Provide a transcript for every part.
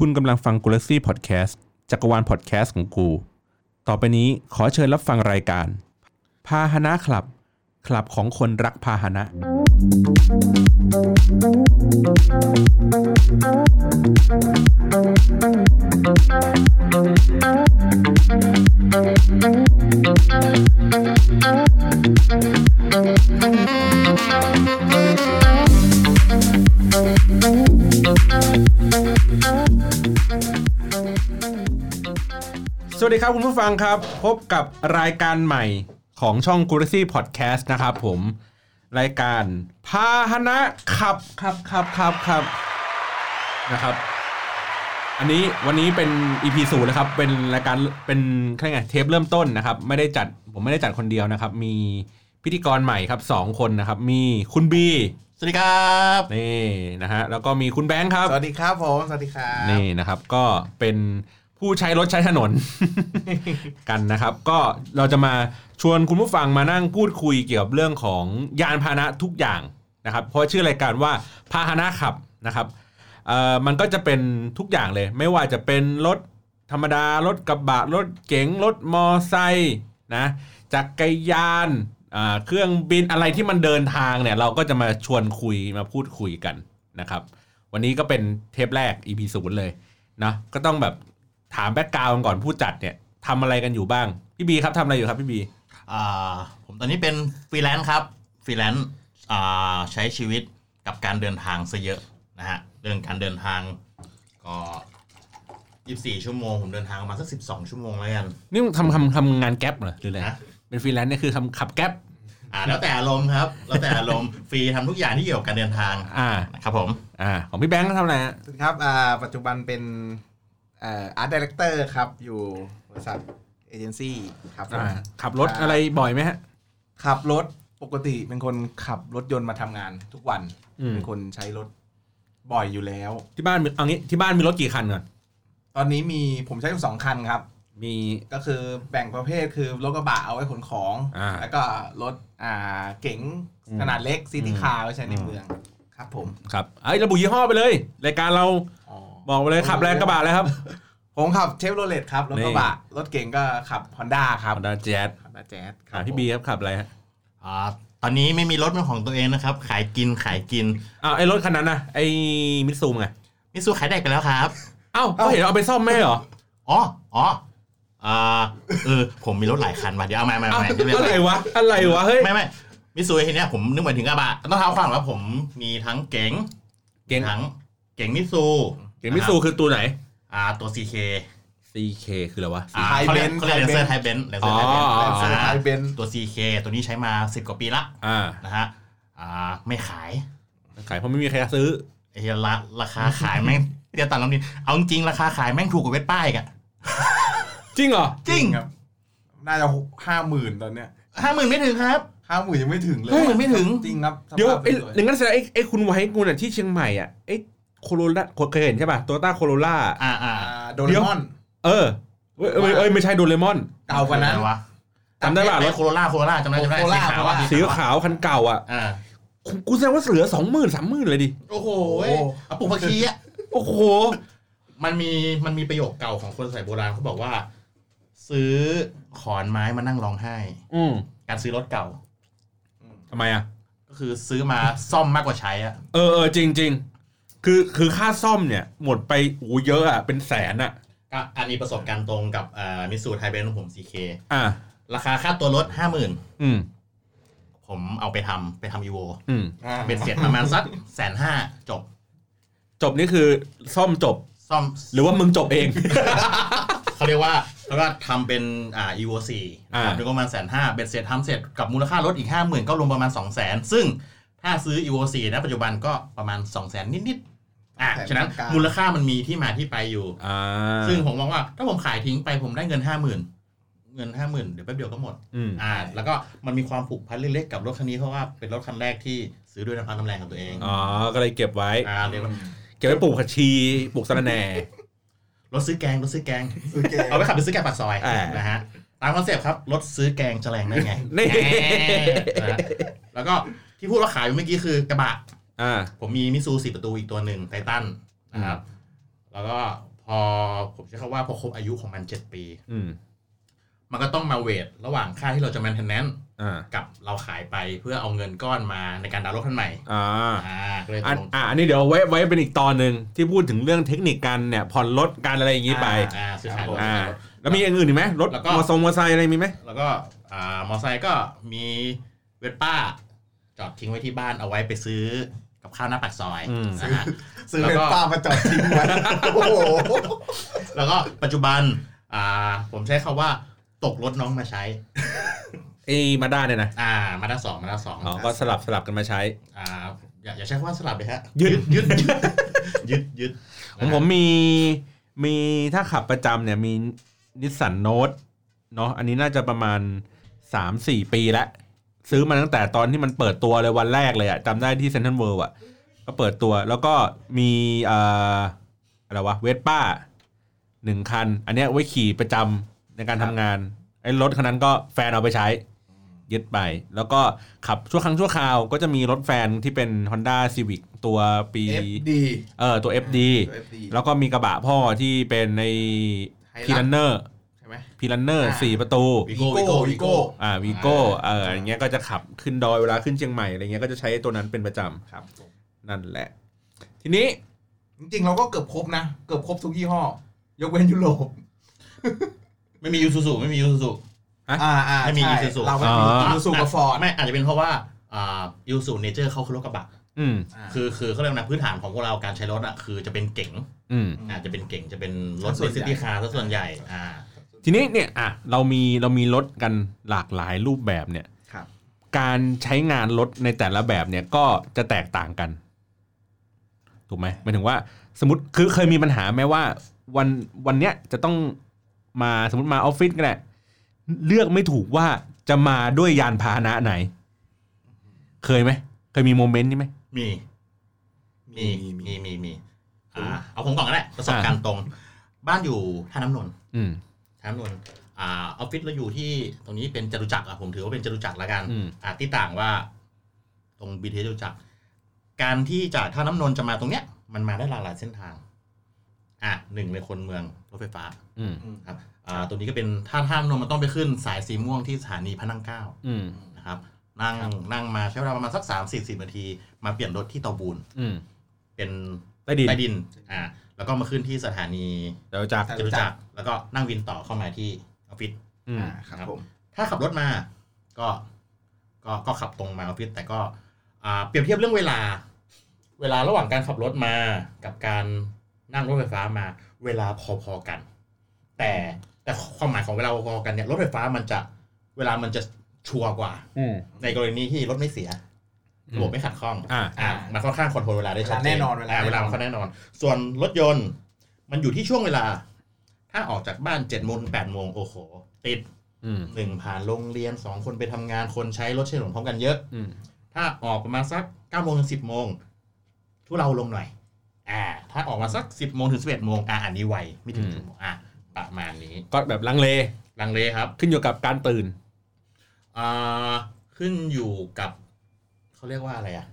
คุณกำลังฟังกูลักซี่พอดแคสต์จักรวาลพอดแคสต์ของกู ต่อไปนี้ขอเชิญรับฟังรายการ พาหนะคลับ คลับของคนรักพาหนะ สวัสดีครับคุณผู้ฟังครับ พบกับรายการใหม่ของช่อง g u r a c y Podcast นะครับผม รายการพาหนะขับขับขับขับขับนะครับ อันนี้วันนี้เป็น EP ศูนย์นะครับ เป็นรายการเป็นแค่ไงเทปเริ่มต้นนะครับ ไม่ได้จัดผมไม่ได้จัดคนเดียวนะครับ มีพิธีกรใหม่ครับสองคนนะครับ มีคุณบี สวัสดีครับนี่นะฮะแล้วก็มีคุณแบงค์ครับ สวัสดีครับผมสวัสดีครับ นี่นะครับก็เป็นผู้ใช้รถใช้ถนน กันนะครับ ก็เราจะมาชวนคุณผู้ฟังมานั่งพูดคุยเกี่ยวกับเรื่องของยานพาหนะทุกอย่างนะครับ เพราะชื่อรายการว่าพาหนะขับนะครับเอ่อมันก็จะเป็นทุกอย่างเลย ไม่ว่าจะเป็นรถธรรมดารถกระบะรถเก๋งรถมอไซค์นะจักรยานอ่า เครื่องบินอะไรที่มันเดินทางเนี่ยเราก็จะมาชวนคุยมาพูดคุยกันนะครับ วันนี้ก็เป็นเทปแรก EP ศูนย์เลยนะก็ต้องแบบถาม background ก่อนผู้จัดเนี่ยทำอะไรกันอยู่บ้าง พี่บีครับทำอะไรอยู่ครับพี่บีอ่าผมตอนนี้เป็นฟรีแลนซ์ครับฟรีแลนซ์อ่าใช้ชีวิตกับการเดินทางซะเยอะนะฮะเรื่องการเดินทางก็24 ชั่วโมง ผมเดินทางประมาณสัก12 ชั่วโมงแล้วกัน นี่ทำทำทำงาน Grab เหรอหรืออะไรนะ เป็นฟรีแลนซ์เนี่ยคือทำขับ Grab อ่าแล้วแต่อารมณ์ครับแล้วแต่อารมณ์ฟรีทำทุกอย่างที่เกี่ยวกับการเดินทางอ่าครับผมอ่าของพี่แบงค์ก็ทำอะไรฮะสวัสดีครับอ่าปัจจุบันเป็นอ่า art director ครับอยู่บริษัทเอเจนซี่ครับผมอ่าขับรถอะไรบ่อยไหมฮะขับรถปกติเป็นคนขับรถยนต์มาทำงานทุกวันอืมเป็นคนใช้รถบ่อยอยู่แล้ว ที่บ้านมีเอางี้ที่บ้านมีรถกี่คันก่อนตอนนี้มีผมใช้อยู่สองคันครับ มีก็คือแบ่งประเภทคือรถกระบะเอาไว้ขนของอ่าแล้วก็รถอ่าเก๋งอืมขนาดเล็กซิตี้อืมคาร์ไว้ใช้ในเมืองครับผมครับไอ้ยระบุยี่ห้อไปเลยรายการเราบอกไปเลยขับแรงกระบะเลยครับผมขับเชฟโรเลตครับรถกระบะรถเก๋งก็ขับ Honda ครับฮอนด้าแจ๊ส Honda Jazz ครัอ่าบพี่บีครับขับอะไรฮะอ่าตอนนี้ไม่มีรถเป็นของตัวเองนะครับ ขายกินขายกินอ้าวไอ้รถคันนั้นนะไอ้มิตซูไงมิสูขายได้ไปแล้วครับ เอ้าก็เห็นเอาไปซ่อมไม่ใช่เหรออ๋ออ๋อ อ่าเออผมมีรถหลายคันมาเดี๋ยวเอามามาเอ้ามาเดี๋ยวเดี๋ยวอะไรวะอะไรวะเฮ้ยไม่ไม่มิสูทีเนี้ยผมนึกหมายถึงกระบะต้องเท้าความว่าผมมีทั้งเก๋งเก่งทั้งเก๋งมิสูเก่งมิตซูคือตัวไหน อ่าตัว CK CK คืออะไรวะอ่าไทยเขาเรียก Benz เขาเรียกไทยเลเซอร์ Benz ไทยเบนซ์เลเซอ๋ออร์ไทยเบนซ์ Lancer ท้ายเบนซ์ตัว CK ตัวนี้ใช้มา 10 กว่าปีละอ่านะฮะอ่าไม่ขาย ขายเพราะไม่มีใครซื้อไอ้เหี้ยละราคาขายแม่งเตี้ยตันลำดินเอาจริงๆราคาขายแม่งถูกกว่าเวทป้ายอีกอะ จริงเหรอ จริงครับ น่าจะห้าหมื่นตอนเนี้ยห้าหมื่นไม่ถึงครับห้าหมื่นยังไม่ถึงเลยห้าหมื่นไม่ถึงจริงครับเดี๋ยวสภาพไอ้สวยอย่างนั้นแสดงไอ้ไอ้คุณไว้กูน่ะที่เชียงใหม่อะไอ้โคโรล่าเคยเห็นใช่ป่ะโตโยต้าโคโรล่าอ่าอ่าอ่าโดเรมอน เออเอ้ยเอ้ยเอ้ยไม่ใช่โดเรมอนเก่ากว่านั้นอะไรวะจำได้ป่ะรรถถโคโรล่าโคโรล่าจำได้จำได้โคโรล่าสีขาวอะโคโรล่าสีขาวคันเก่าอะอ่ากูแสดงว่าเหลือสองหมื่นสามหมื่นเลยดิโอ้โหโอ้เอาปลูกผักชีอะโอ้โหมันมีมันมีประโยคเก่าของคนสมัยโบราณเขาบอกว่า ซื้อขอนไม้มานั่งร้องไห้ อืมการซื้อรถเก่า ทำไมอะ ก็คือซื้อมาซ่อมมากกว่าใช้อะเออเออจริงจริงคือคือค่าซ่อมเนี่ย หมดไปโอ้เยอะอะ เป็นแสนอะ ก็อันนี้ประสบการณ์ตรงกับอ่ามิสูไทยเบนของผม CK อ่าราคาค่าตัวรถห้าหมื่นอืม ผมเอาไปทำไปทำอีโวอืมอ่าเบ็ดเสร็จประมาณสักแสนห้าจบ จบนี่คือซ่อมจบ ซ่อม หรือว่ามึงจบเอง เขาเรียกว่า แล้วก็ทำเป็นอ่า evo สี่อ่าทำเป็นประมาณแสนห้าเบ็ดเสร็จทำเสร็จกับมูลค่ารถอีกห้าหมื่นก็รวมประมาณสองแสนซึ่งถ้าซื้อ evo สี่นะปัจจุบันก็ประมาณสองแสนนิดๆอะฉะนั้นมูลค่ามันมีที่มาที่ไปอยู่อ่าซึ่งผมมองว่าถ้าผมขายทิ้งไปผมได้เงินห้าหมื่นเงินห้าหมื่นเดี๋ยวแป๊บเดียวก็หมดอืมอ่า แล้วก็มันมีความผูกพันเล็กๆกับรถคันนี้เพราะว่าเป็นรถคันแรกที่ซื้อด้วยน้ำพักน้ำแรงของตัวเอง อ๋อ ก็เลยเก็บไว้ อ่าเรียกว่าเก็บไว้ปลูกผักชี ปลูกสะระแหน่ รถซื้อแกงรถซื้อแกงโอเคเอาไปขับไปซื้อแกงปากซอยอ่านนะฮะตาม concept ครับรถซื้อแกงจะแรงได้ไงนี่นะฮะแล้วก็ที่พูดว่าขายเมื่อกี้คือกระบะอ่าผมมีมิซูสี่ประตูอีกตัวหนึ่งไททันนะครับ แล้วก็ผมใช้คำว่าพอครบอายุของมันเจ็ดปีอื มมันก็ต้องมาเวทระหว่างค่าที่เราจะ maintenance อ่ากับเราขายไปเพื่อเอาเงินก้อนมาในการดาวน์รถคันใหม่อ่าอ่าก็เลยอันตกลงอ่าอันนี้เดี๋ยวไว้ไว้เป็นอีกตอนหนึ่งที่พูดถึงเรื่องเทคนิคการเนี่ยผ่อนรถการอะไรอย่างนี้ไปอ่าซื้อขายรถอ่าแล้วมีอย่างอื่นอีกไหมรถแล้วก็มอทรงมอไซค์อะไรมีไหมแล้วก็อ่ามอไซค์ก็มีเวสป้า จอดทิ้งไว้ที่บ้านเอาไว้ไปซื้อกับข้าวหน้าปากซอยอืมนะฮะซื้อแล้วเป็นก็ป้ามาจอดทิ้งไว้โอ้โหแล้วก็ปัจจุบันอ่าผมใช้คาว่า ตกรถน้องมาใช้เอ้มาด้าเนี่ยนะอ่ามาด้าสองมาด้าสองอ๋อก็สลับสลับกันมาใช้อ่าอย่าอย่าใช้คำว่าสลับเลยฮะยึดยึดยึดยึดยึดของผมมีมีถ้าขับประจำเนี่ยมีนิสสันโน e เนาะอันนี้น่าจะประมาณ3-4ปีแล้วซื้อมาตั้งแต่ตอนที่มันเปิดตัวเลยวันแรกเลยอะจำได้ที่เซนทรัลเวิลด์อะก็เปิดตัวแล้วก็มีเอ่ออะไรวะเวสป้าหนึ่งคัน อันเนี้ยไว้ขี่ประจำ ในการทำงานไอ้รถคันนั้นก็แฟนเอาไปใช้ ยึดไป แล้วก็ขับชั่วครั้งชั่วคราวก็จะมีรถแฟนที่เป็น Honda Civic ตัวปีเอฟดีเออตัว FD เอฟดีแล้วก็มีกระบะพ่อที่เป็นใน Hilux Prerunner ใช่ไหม Prerunner อ่าสี่ประตู วีโก้วีโก้วีโก้อ่าวีโก้เอออย่างเงี้ยก็จะขับขึ้นดอยเวลาขึ้นเชียงใหม่อะไรเงี้ยก็จะใช้ตัวนั้นเป็นประจำครับนั่นแหละ ทีนี้จริงๆ เราก็เกือบครบนะ เกือบครบทุกยี่ห้อ ยกเว้นยุโรป ไม่มียูซูซูไม่มียูซูซูฮะอ่าอ่าไม่มีใช่ Isuzu เราไม่มีอ๋อยูซูกับฟอร์ดไม่อาจจะเป็นเพราะว่าอ่า Isuzu nature เขาคือรถกระบะ อืมคือ คือเขาเรียกนะพื้นฐานของพวกเราการใช้รถอะคือจะเป็นเก๋งอืม อาจจะเป็นเก๋งจะเป็นรถส่วนในใหญ่ ซิตี้คาร์ซะส่วนใหญ่อ่า ทีนี้เนี่ยอะเรามีเรามีรถกันหลากหลายรูปแบบเนี่ย ครับ การใช้งานรถในแต่ละแบบเนี่ยก็จะแตกต่างกันถูกไหมหมายถึงว่า สมมติคือเคยมีปัญหาไหมว่า วันวันเนี้ยจะต้อง มาสมมติมาออฟฟิศก็ได้เลือกไม่ถูกว่าจะมาด้วยยานพาหนะไหน เคยไหมเคยมีโมเมนต์นี้ไหมมี มี มี มี มีมีมีอ่า เอาผมก่อนก็ได้ประสบการณ์ตรง บ้านอยู่ท่าน้ำนนท์อืมท่าน้ำนนท์อ่า ออฟฟิศเราอยู่ที่ตรงนี้เป็นจตุจักรอะผมถือว่าเป็นจตุจักรแล้วกันอืมอ่า ที่ต่างว่า ตรงบีทีจตุจักร การที่จากท่าน้ำนนท์จะมาตรงเนี้ย มันมาได้หลากหลายเส้นทาง อะหนึ่งในคนเมืองรถไฟฟ้าอืมครับอ่าตัวนี้ก็เป็นท่าท่าน้ำนนท์มันต้องไปขึ้นสายสีม่วงที่สถานีพระนั่งเกล้าอืมนะครับนั่งนั่งมาใช้เวลาประมาณสักสามสี่สิบนาที มาเปลี่ยนรถที่เตาบูนอืมเป็นใต้ดินใต้ดินอ่าแล้วก็มาขึ้นที่สถานีเดี๋ยวจากจตุจักรแล้วก็นั่งวินต่อเข้ามาที่ออฟฟิศอืมอ่าครับผมถ้าขับรถมาก็ก็ก็ขับตรงมาออฟฟิศแต่ก็อ่าเปรียบเทียบเรื่องเวลา เวลาระหว่างการขับรถมากับการ นั่งรถไฟฟ้ามาเวลาพอๆกัน แต่แต่ความหมายของเวลาพอๆกันเนี่ยรถไฟฟ้ามันจะเวลามันจะชัวร์กว่าอืมในกรณีที่รถไม่เสียระบบไม่ขัดข้องอ่าอ่ามันค่อนข้าง control เวลาได้ชัดเจนแน่นอนเวลาเวลามันค่อนแน่นอน ส่วนรถยนต์ มันอยู่ที่ช่วงเวลา ถ้าออกจากบ้านเจ็ดโมงถึงแปดโมงโอ้โห ติดอืมหนึ่งผ่านโรงเรียนสองคนไปทำงานคนใช้รถใช้ถนนพร้อมกันเยอะอืมถ้าออกประมาณสักเก้าโมงถึงสิบโมงทุเราลงหน่อย อ่า ถ้าออกมาสักสิบโมงถึงสิบเอ็ดโมงอ่าอันนี้ไวไม่ถึงชั่วโมงอ่าประมาณนี้ก็แบบลังเลลังเลครับ ขึ้นอยู่กับการตื่นอ่าขึ้นอยู่กับเขาเรียกว่าอะไรอะ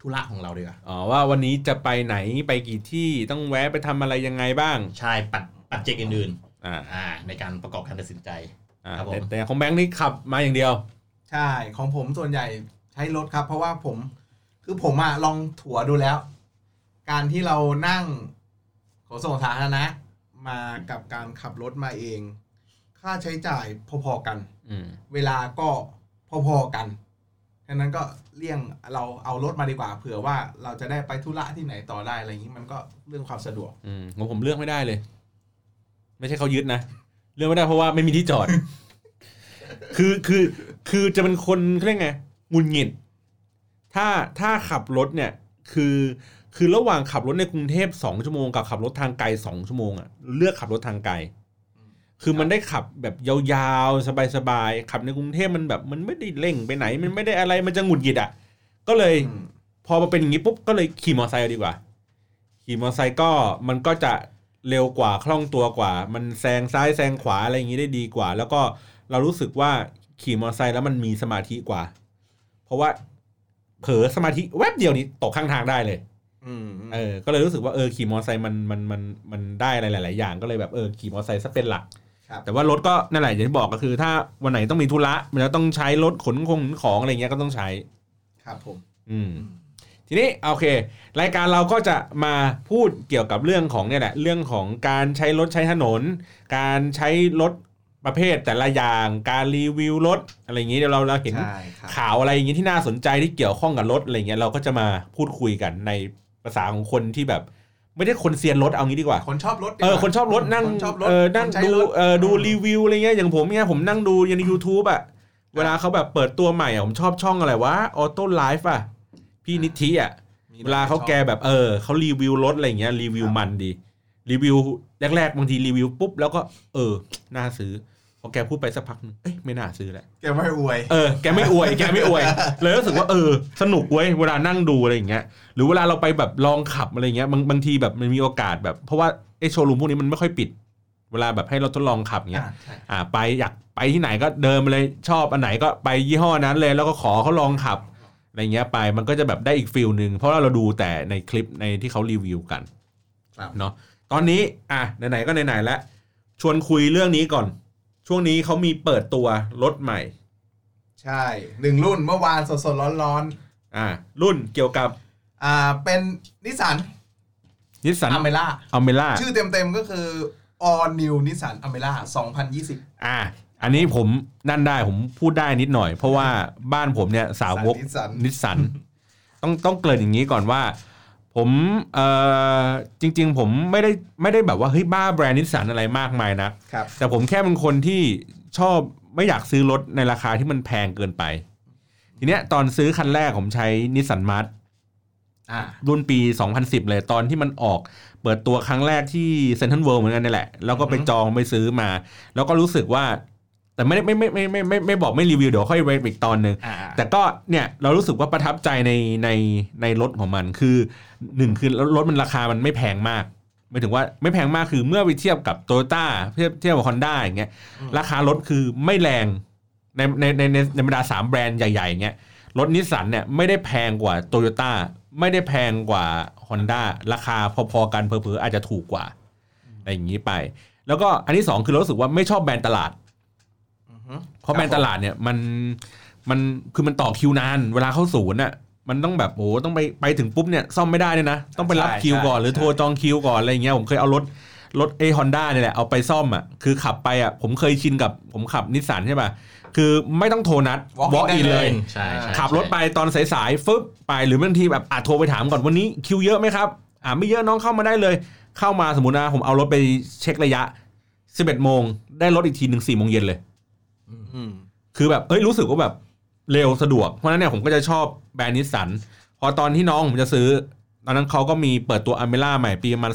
ธุระของเราดีกว่าอ๋อว่าวันนี้จะไปไหนไปกี่ที่ต้องแวะไปทำอะไรยังไงบ้างใช่ปัดปัดเจกอื่นอ่าๆอ่า ในการประกอบการตัดสินใจอ่าครับผมแต่แต่ของแบงค์นี่ขับมาอย่างเดียว ใช่ของผมส่วนใหญ่ใช้รถครับ เพราะว่าผม คือผมอะลองถัวดูแล้ว การที่เรานั่งขนส่งสาธารณะมากับการขับรถมาเอง ค่าใช้จ่ายพอๆกันอืมเวลาก็พอๆกันฉะนั้นก็เลี่ยงเราเอารถมาดีกว่าเผื่อว่าเราจะได้ไปธุระที่ไหนต่อได้อะไรอย่างนี้มันก็เรื่องความสะดวกอืมของผมเลือกไม่ได้เลย ไม่ใช่เขายึดนะเลือกไม่ได้เพราะว่าไม่มีที่จอด คือคือคือจะเป็นคนเขาเรียกไงหงุนหงิดถ้าถ้าขับรถเนี่ย คือ คือระหว่างขับรถในกรุงเทพสองชั่วโมงกับขับรถทางไกลสองชั่วโมงอะเลือกขับรถทางไกล คือมันได้ขับแบบยาวๆ สบายๆ ขับในกรุงเทพมันแบบมันไม่ได้เร่งไปไหน มันไม่ได้อะไรมันจะหงุดหงิดอะก็เลยอืมพอมาเป็นอย่างนี้ปุ๊บก็เลยขี่มอเตอร์ไซค์เอาดีกว่า ขี่มอเตอร์ไซค์ก็มันก็จะเร็วกว่าคล่องตัวกว่า มันแซงซ้ายแซงขวาอะไรอย่างนี้ได้ดีกว่า แล้วก็เรารู้สึกว่าขี่มอเตอร์ไซค์แล้วมันมีสมาธิกว่า เพราะว่าเผลอสมาธิแวบเดียวนี้ตกข้างทางได้เลยมอืม เออ ก็เลยรู้สึกว่าเออขี่มอเตอร์ไซค์มันมันมันมันได้อะไรหลาย ๆ อย่างก็เลยแบบเออขี่มอเตอร์ไซค์ซะเป็นหลักครับแต่ว่ารถก็นั่นแหละอย่างที่บอกก็คือ ถ้าวันไหนต้องมีธุระมันจะต้องใช้รถขนของของอะไรเงี้ยก็ต้องใช้ ครับผม อืม ทีนี้โอเค รายการเราก็จะมาพูดเกี่ยวกับเรื่องของเนี่ยแหละ เรื่องของการใช้รถใช้ถนน การใช้รถประเภทแต่ละอย่างการรีวิวรถอะไรอย่างนี้เดี๋ยวเราเราเห็นใช่ครับข่าวอะไรอย่างนี้ที่น่าสนใจที่เกี่ยวข้องกับรถอะไรเงี้ยเราก็จะมาพูดคุยกันใน ภาษาของคนที่แบบ ไม่ได้คนเซียนรถเอางี้ดีกว่า คนชอบรถดีกเออว่าคนชอบรถนั่งคนชอบรถเออนั่งคใช้ดูรถ เออดูรีวิวอะไรเงี้ยอย่างผมเนี่ยผมนั่งดูใน YouTube อะเวลาเขาแบบเปิดตัวใหม่อะผมชอบช่องอะไรวะออโต้ไลฟ์อะพี่นิธิอะ มีเวลาเขาแกแบบเออเขารีวิวรถอะไรเงี้ยรีวิวครับมันดี รีวิวแรกๆบางทีรีวิวปุ๊บแล้วก็ เออ น่าซื้อ พอแกพูดไปสักพักนึงเอ้ยไม่น่าซื้อแหละแกไม่อวย เออแกไม่อวย แกไม่อวย เลยรู้สึกว่าเออ สนุกเว้ยเวลานั่งดูอะไรอย่างเงี้ย หรือเวลาเราไปแบบลองขับอะไรเงี้ยบางบางทีแบบมันมีโอกาสแบบ เพราะว่าไอโชว์รูมพวกนี้มันไม่ค่อยปิด เวลาแบบให้เราทดลองขับเงี้ย อ่าใช่อ่าไปอยากไปที่ไหนก็เดินมาเลยชอบอันไหนก็ไปยี่ห้อนั้นเลย แล้วก็ขอเขาลองขับอะไรเงี้ยไปมันก็จะแบบได้อีกฟิลหนึ่งเพราะว่าเราดูแต่ในคลิปในที่เขารีวิวกันครับเนาะตอนนี้อะไหนๆก็ไหนๆแล้วชวนคุยเรื่องนี้ก่อน ช่วงนี้เขามีเปิดตัวรถใหม่ ใช่หนึ่งรุ่นเมื่อวานสดๆร้อนอ่า รุ่นเกี่ยวกับๆอ่าเป็นนิสสันนิสสัน Almera Almera ชื่อเต็มๆก็คือ All New Nissan Almera 2020 อ่า อันนี้ผมนั่นได้ผมพูดได้นิดหน่อย เพราะว่าบ้านผมเนี่ยสาวกนิสสันนิสสันต้องต้องเกริ่นอย่างนี้ก่อนว่า ผมเอ่อจริง ๆ ผมไม่ได้ไม่ได้แบบว่าเฮ้ยบ้าแบรนด์นิสสันอะไรมากมายนะครับ แต่ผมแค่เป็นคนที่ชอบไม่อยากซื้อรถในราคาที่มันแพงเกินไป ทีเนี้ยตอนซื้อคันแรกผมใช้นิสสัน March อ่ารุ่นปี 2010 เลยตอนที่มันออกเปิดตัวครั้งแรกที่เซนทรัลเวิลด์เหมือนกันนี่แหละ แล้วก็ไปอือฮึจองไปซื้อมา แล้วก็รู้สึกว่า แต่ไม่ได้ไม่ไม่ไม่ไม่ไม่ไม่บอกไม่รีวิวเดี๋ยวค่อยรีวิวอีกตอนหนึ่งอ่าแต่ก็เนี่ยเรารู้สึกว่าประทับใจในในในรถของมันคือหนึ่งคือรถมันราคามันไม่แพงมากหมายถึงว่าไม่แพงมากคือเมื่อไปเทียบกับโตโยต้าเทียบเทียบกับฮอนด้าอย่างเงี้ยอืมราคารถคือไม่แรงในในในในในบรรดาสามแบรนด์ใหญ่ๆอย่างเงี้ยรถนิสสันเนี่ยไม่ได้แพงกว่าโตโยต้าไม่ได้แพงกว่า Honda ราคาพอๆกันเพอๆอาจจะถูกกว่าอะไรอย่างนี้ไป แล้วก็อันที่สองคือเรารู้สึกว่าไม่ชอบแบรนด์ตลาดอือฮึ เพราะแบรนด์ตลาดเนี่ยมันมันคือมันต่อคิวนาน เวลาเข้าศูนย์น่ะมันต้องแบบโอ้โหต้องไปไปถึงปุ๊บเนี่ยซ่อมไม่ได้เลยนะ ต้องไปรับคิวก่อนหรือโทรจองคิวก่อนอะไรอย่างเงี้ยผมเคยเอารถรถเอฮอนด้าเนี่ยแหละเอาไปซ่อมอะคือขับไปอะผมเคยชินกับผมขับนิสสันใช่ป่ะคือไม่ต้องโทรนัด Walk in walk in ได้เลเลยยใช่ใช่ขับรถไปตอนสายๆฟึบไปหรือบางทีแบบอาจโทรไปถามก่อนวันนี้คิวเยอะไหมครับอ่าไม่เยอะน้องเข้ามาได้เลย เข้ามาสมมตินะผมเอารถไปเช็คระยะ 11โมงได้รถอีกทีหนึ่ง4โมงเย็นเลยอืม คือแบบเอ้ยรู้สึกว่าแบบเร็วสะดวก เพราะฉะนั้นเนี่ยผมก็จะชอบแบรนด์นิสสันพอตอนที่น้องผมจะซื้อ ตอนนั้นเขาก็มีเปิดตัว Almera ใหม่ปีประมาณ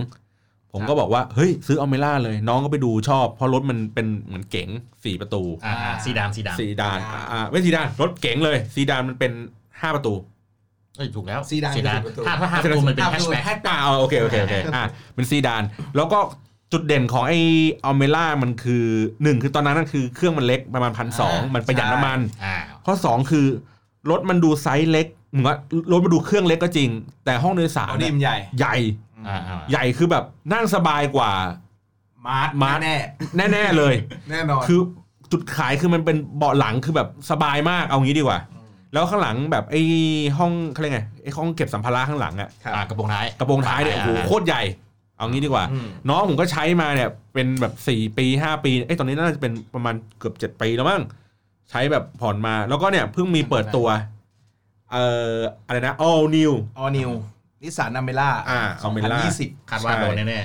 2012 ผมก็บอกว่าเฮ้ยซื้อ Almera เลย น้องก็ไปดูชอบ เพราะรถมันเป็นเหมือนเก๋งสี่ประตูอ่าอ่าซีดานซีดานซีดานอ่าอ่าไม่ซีดานรถเก๋งเลยซีดานมันเป็นห้าประตูเอ้ยถูกแล้วซีดานซีดานคือสี่ประตูถ้าถ้าห้าประตูมันเป็นแฮชแบ็กอ่าเอาโอเคโอเคโอเคอ่าเป็นซีดาน แล้วก็ จุดเด่นของไอ Almera มันคือหนึ่งคือตอนนั้นนั่นคือเครื่องมันเล็กประมาณพันสองมันประหยัดน้ำมันอ่าข้อสองคือรถมันดูไซส์เล็กเหมือนว่ารถมันดูเครื่องเล็กก็จริง แต่ห้องโดยสารเอาดีเนี่ยมใหญ่ใหญ่อ่าอ่าใหญ่คือแบบนั่งสบายกว่า March March แน่แน่ๆเลยๆแน่นอนคือจุดขายคือมันเป็นเบาะหลังคือแบบสบายมากเอางี้ดีกว่า แล้วข้างหลังแบบไอ้ห้องเขาเรียกไงไอ้ห้องเก็บสัมภาระข้างหลังอะครับอ่ากระโปรงท้ายกระโปรงท้ายเนี่ยโอ้โหโคตรใหญ่ เอางี้ดีกว่าอืมน้องผมก็ใช้มาเนี่ย เป็นแบบสี่ปีห้าปีไอ้ยตอนนี้น่าจะเป็นประมาณเกือบเจ็ดปีแล้วมั้งใช้แบบผ่อนมา แล้วก็เนี่ยเพิ่งมีเปิดตัว เอ่ออะไรนะ all new all new นิสสัน Almera อ่า Almera 2020คาดว่าโดนแน่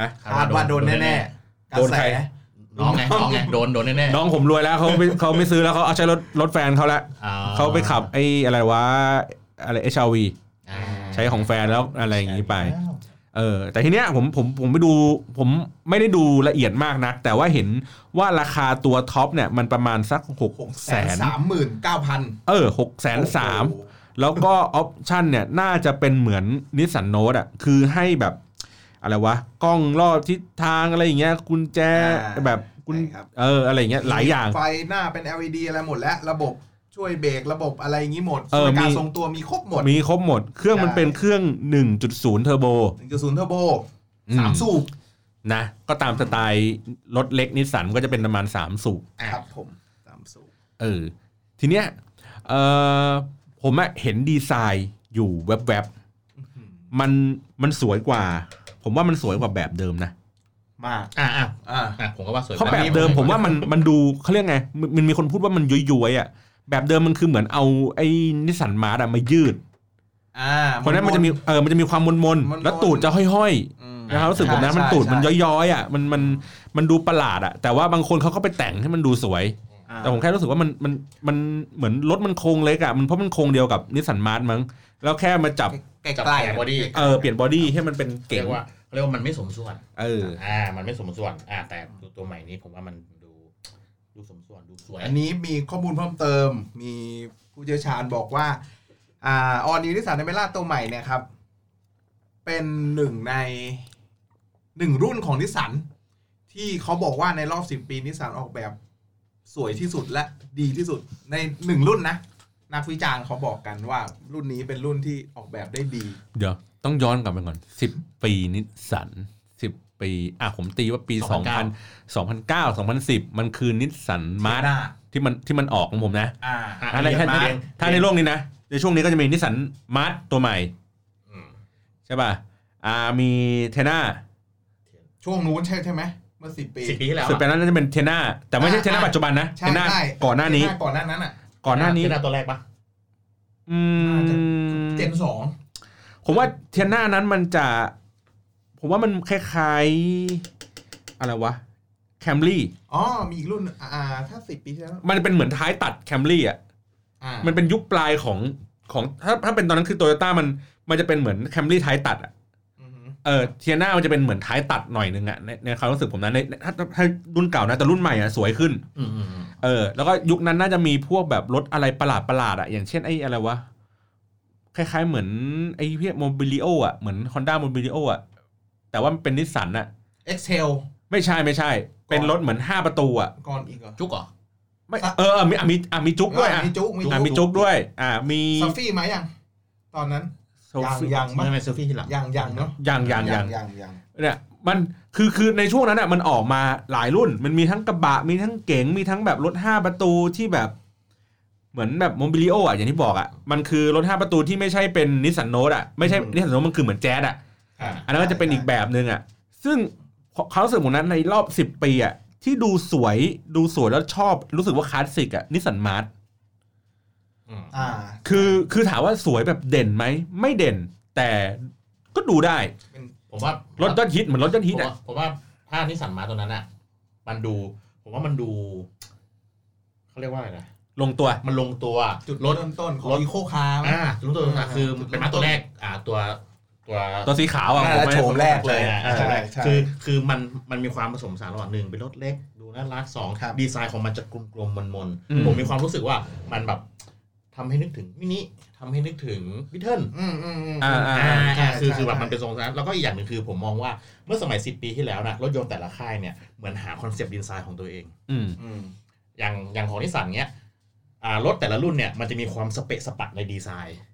ฮะๆคาดว่าโดนแน่ๆกระโดนแสใครน้องไงน้องไงโดนโดนแน่ๆน้องผมรวยแล้วเขาไม่เขาไม่ซื้อแล้วเขาเอาใช้รถรถแฟนเขาละอ่เขาไปขับไอ้อะไรวะอะไร HRV อ่าใช้ของแฟนแล้วอะไรอย่างนี้ไป เออแต่ทีเนี้ยผมผมผมไปดูผมไม่ได้ดูละเอียดมากนักแต่ว่าเห็นว่าราคาตัวท็อปเนี่ยมันประมาณสักหกหกแสแสนนสามหมื่นเก้าพันเออหกแสนสามแล้วก็ออปชันเนี่ยน่าจะเป็นเหมือนนิสสันโน e อะคือให้แบบอะไรวะ กล้องรอบทิศทางอะไรอย่างเงี้ยกุญแจแบบกุญครับเอออะไรอย่างเงี้ยหลายอย่างไฟหน้าเป็น LED อะไรหมดแล้ว ระบบ ช่วยเบรกระบบอะไรอย่างนี้หมดเออช่วยการมีทรงตัวมีครบหมด มีครบหมด เครื่องมันใช่เป็นเครื่อง 1.0 เทอร์โบ 1.0 เทอร์โบอืมสามสูบนะ ก็ตามสไตล์รถเล็กนิสสันก็จะเป็นประมาณ3สูบอะครับผมสามสูบเออ ทีเนี้ยเออผมอะเห็นดีไซน์อยู่แวบๆมันมันสวยกว่า ผมว่ามันสวยกว่าแบบเดิมนะมากอะอะอ่าอะผมก็ว่าสวยเพราะแบบเดิมผมว่ามันมันดูเขาเรียกไงมันมันมีคนพูดว่ามันย้อยๆอะ แบบเดิมมันคือเหมือนเอาไอ้นิสสัน March อะมายืดอ่าเพราะฉะนั้นมันจะมีเออมันจะมีความมนมนๆมนๆแล้วตูดจะห้อยอืมๆนะครับรู้สึกผมนะใช่มันตูดมันใช่ย้อยๆอะมันมันมันดูประหลาดอะแต่ว่าบางคนเขาก็ไปแต่งให้มันดูสวยอ่าแต่ผมแค่รู้สึกว่ามันมันมันเหมือนรถมันโครงเล็กอะมันเพราะมันโครงเดียวกับนิสสัน March มั้งแล้วแค่มาจับใกล้จับใกล้แผงบอดี้เออเปลี่ยนบอดี้ให้มันเป็นเก๋งเรียกว่าเรียกว่ามันไม่สมส่วน เออ อ่า มันไม่สมส่วน อ่า แต่ตัวตัวใหม่นี้ผมว่ามันดู ดูสมส่วนดูสวย อันนี้มีข้อมูลเพิ่มเติม มีผู้เชี่ยวชาญบอกว่าอ่า all new นิสสัน Almera ตัวใหม่เนี่ยครับ เป็นหนึ่งในหนึ่งรุ่นของนิสสันที่เขาบอกว่าในรอบสิบปีนิสสันออกแบบสวยที่สุดและดีที่สุดในหนึ่งรุ่นนะ นักวิจารณ์เขาบอกกันว่า รุ่นนี้เป็นรุ่นที่ออกแบบได้ดี เดี๋ยว ต้องย้อนกลับไปก่อนสิบปีนิสสันสิบ ปีอะผมตีว่าปีสองพันสองพันเก้าสองพันสิบมันคือนิสสันมาร์หน้าที่มันที่มันออกของผมนะอ่าอะถ้าในเรียกถ้าเรียกถ้าในโลกนี้นะ ในช่วงนี้ก็จะมีนิสสันมาร์ตัวใหม่อืมใช่ป่ะอ่ามีเทน่าช่วงนู้นใช่ใช่ไหมเมื่อสิบปีสิบปีที่แล้วสุดไปนั้นน่าจะเป็นเทน่าแต่ไม่ใช่อ่าเทน่าอ่าปัจจุบันนะใช่เทน่าใช่ก่อนหน้านี้ก่อนหน้านั้นอะก่อนหน้านี้ที่หน้าตัวแรกปะอืมเจนสองผมว่าเทน่านั้นมันจะ ผมว่ามันคล้ายๆ อะไรวะแคมรี่อ๋อมีอีกรุ่นอ่าถ้าสิบปีที่แล้วมันเป็นเหมือนท้ายตัดแคมรี่อะอ่ามันเป็นยุคปลายของของถ้าถ้าเป็นตอนนั้นคือโตโยต้ามันมันจะเป็นเหมือนแคมรี่ท้ายตัดอะอือหือเออเทียน่ามันจะเป็นเหมือนท้ายตัดหน่อยนึงอะในในความรู้สึกผมนะในถ้าถ้าถ้ารุ่นเก่านะแต่รุ่นใหม่อะสวยขึ้นอืมอืมอืมเออ แล้วก็ยุคนั้นน่าจะมีพวกแบบรถอะไรประหลาดประหลาดอะอย่างเช่นไอ้อะไรวะคล้ายๆเหมือนไอ้พี่โมบิลิโออะเหมือน Honda โมบิลิโออะ แต่ว่ามันเป็นนิสสันอะเอ็กเซล ไม่ใช่ไม่ใช่ เป็นรถเหมือน 5 ประตูอะก่อนอีกเหรอจุกเหรอไม่เออเออมีอะมีอะมีจุกด้วยอะมีจุกมีอะมีจุกด้วย อะมีซอฟฟี่มายังตอนนั้นโซฟี่ยังไม่ไม่เซลฟี่ที่หลังยังยังเนาะยังยังยังยังยังเนี่ยมันคือคือในช่วงนั้นอะมันออกมาหลายรุ่น มันมีทั้งกระบะมีทั้งเก๋งมีทั้งแบบรถ5ประตูที่แบบ เหมือนแบบ Mobilio อะอย่างที่บอกอะมันคือรถ5ประตูที่ไม่ใช่เป็นนิสสันโน e อะไม่ใช่นิสสันโน e มันคือเหมือนแจ๊ดอะ อ่าอันนั้นก็จะเป็นอีกแบบหนึ่งอะ ซึ่งเขารู้สึกผมนั้นในรอบ10ปีอะที่ดูสวยดูสวยแล้วชอบรู้สึกว่าคลาสสิกอะนิสสัน March อืมอ่า คือคือถามว่าสวยแบบเด่นไหม ไม่เด่น แต่ก็ดูได้ ผมว่ารถยอดฮิตเหมือนรถยอดฮิตผมอะว่าผมว่าถ้านิสสันมาตัวนั้นอะ มันดู ผมว่ามันดูเขาเรียกว่าอะไรนะลงตัวมันลงตัว จุดรถเริ่มต้นของรถอีโคคาร์อ่ารู้ตัวนะคือเป็นมาตัวแรก อ่า ตัว ตัวตัวสีขาวอะน่าผมจะไม่โฉมแรกเลยอ่าใช่ใช่คือคือมันมันมีความผสมผสานระหว่างหนึ่งเป็นรถเล็กดูน่ารักสองครับดีไซน์ของมันจะกลมๆมนอืมๆผมมีความรู้สึกว่ามันแบบทำให้นึกถึงมินิทำให้นึกถึง Beetle อืมอืมอืมอ่าอ่าอ่าใช่อ่าคือใช่คือแบบใช่มันเป็นทรงนั้นแล้วก็อีกอย่างหนึ่งคือผมมองว่าเมื่อสมัย10ปีที่แล้วนะรถยนต์แต่ละค่ายเนี่ยเหมือนหาคอนเซปต์ดีไซน์ของตัวเอง อืมอืมอย่างอย่างของนิสสันเนี้ยอ่ารถแต่ละรุ่นเนี่ยมันจะมีความสเปะสปะในดีไซน์อืม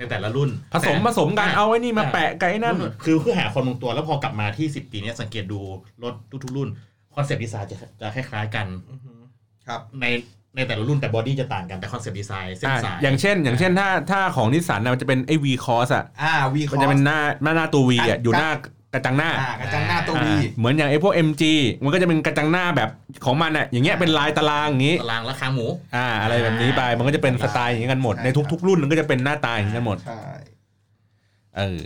ในแต่ละรุ่นผสมผสมกันเอาไอ้นี่มาแปะกับไอ้นั่น คือเพื่อหาความลงตัวแล้วพอกลับมาที่ 10 ปีเนี้ยสังเกตดูรถทุกๆรุ่นคอนเซปต์ดีไซน์จะจะคล้ายๆกันอือหือครับในในแต่ละรุ่นแต่บอดี้จะต่างกันแต่คอนเซปต์ดีไซน์เส้นอะสายอย่างเช่น อย่างเช่นถ้าถ้าของนิสสันมันจะเป็นไอ้ V cross อะอ่าวีคมันจะเป็นหน้าหน้าหน้าตัว V อะอยู่หน้า กระจังหน้า อ่ากระจังหน้าตัววีอ่าเหมือนอย่างไอ้พวก MG มันก็จะเป็นกระจังหน้าแบบของมันอะอย่างเงี้ยเป็นลายตารางอย่างงี้ ตารางราคาหมู อ่า อะไรแบบนี้ไปมันก็จะเป็นสไตล์อย่างนี้กันหมดในทุก ๆ รุ่นมันก็จะเป็นหน้าตาอย่างนี้กันหมด ใช่ เออ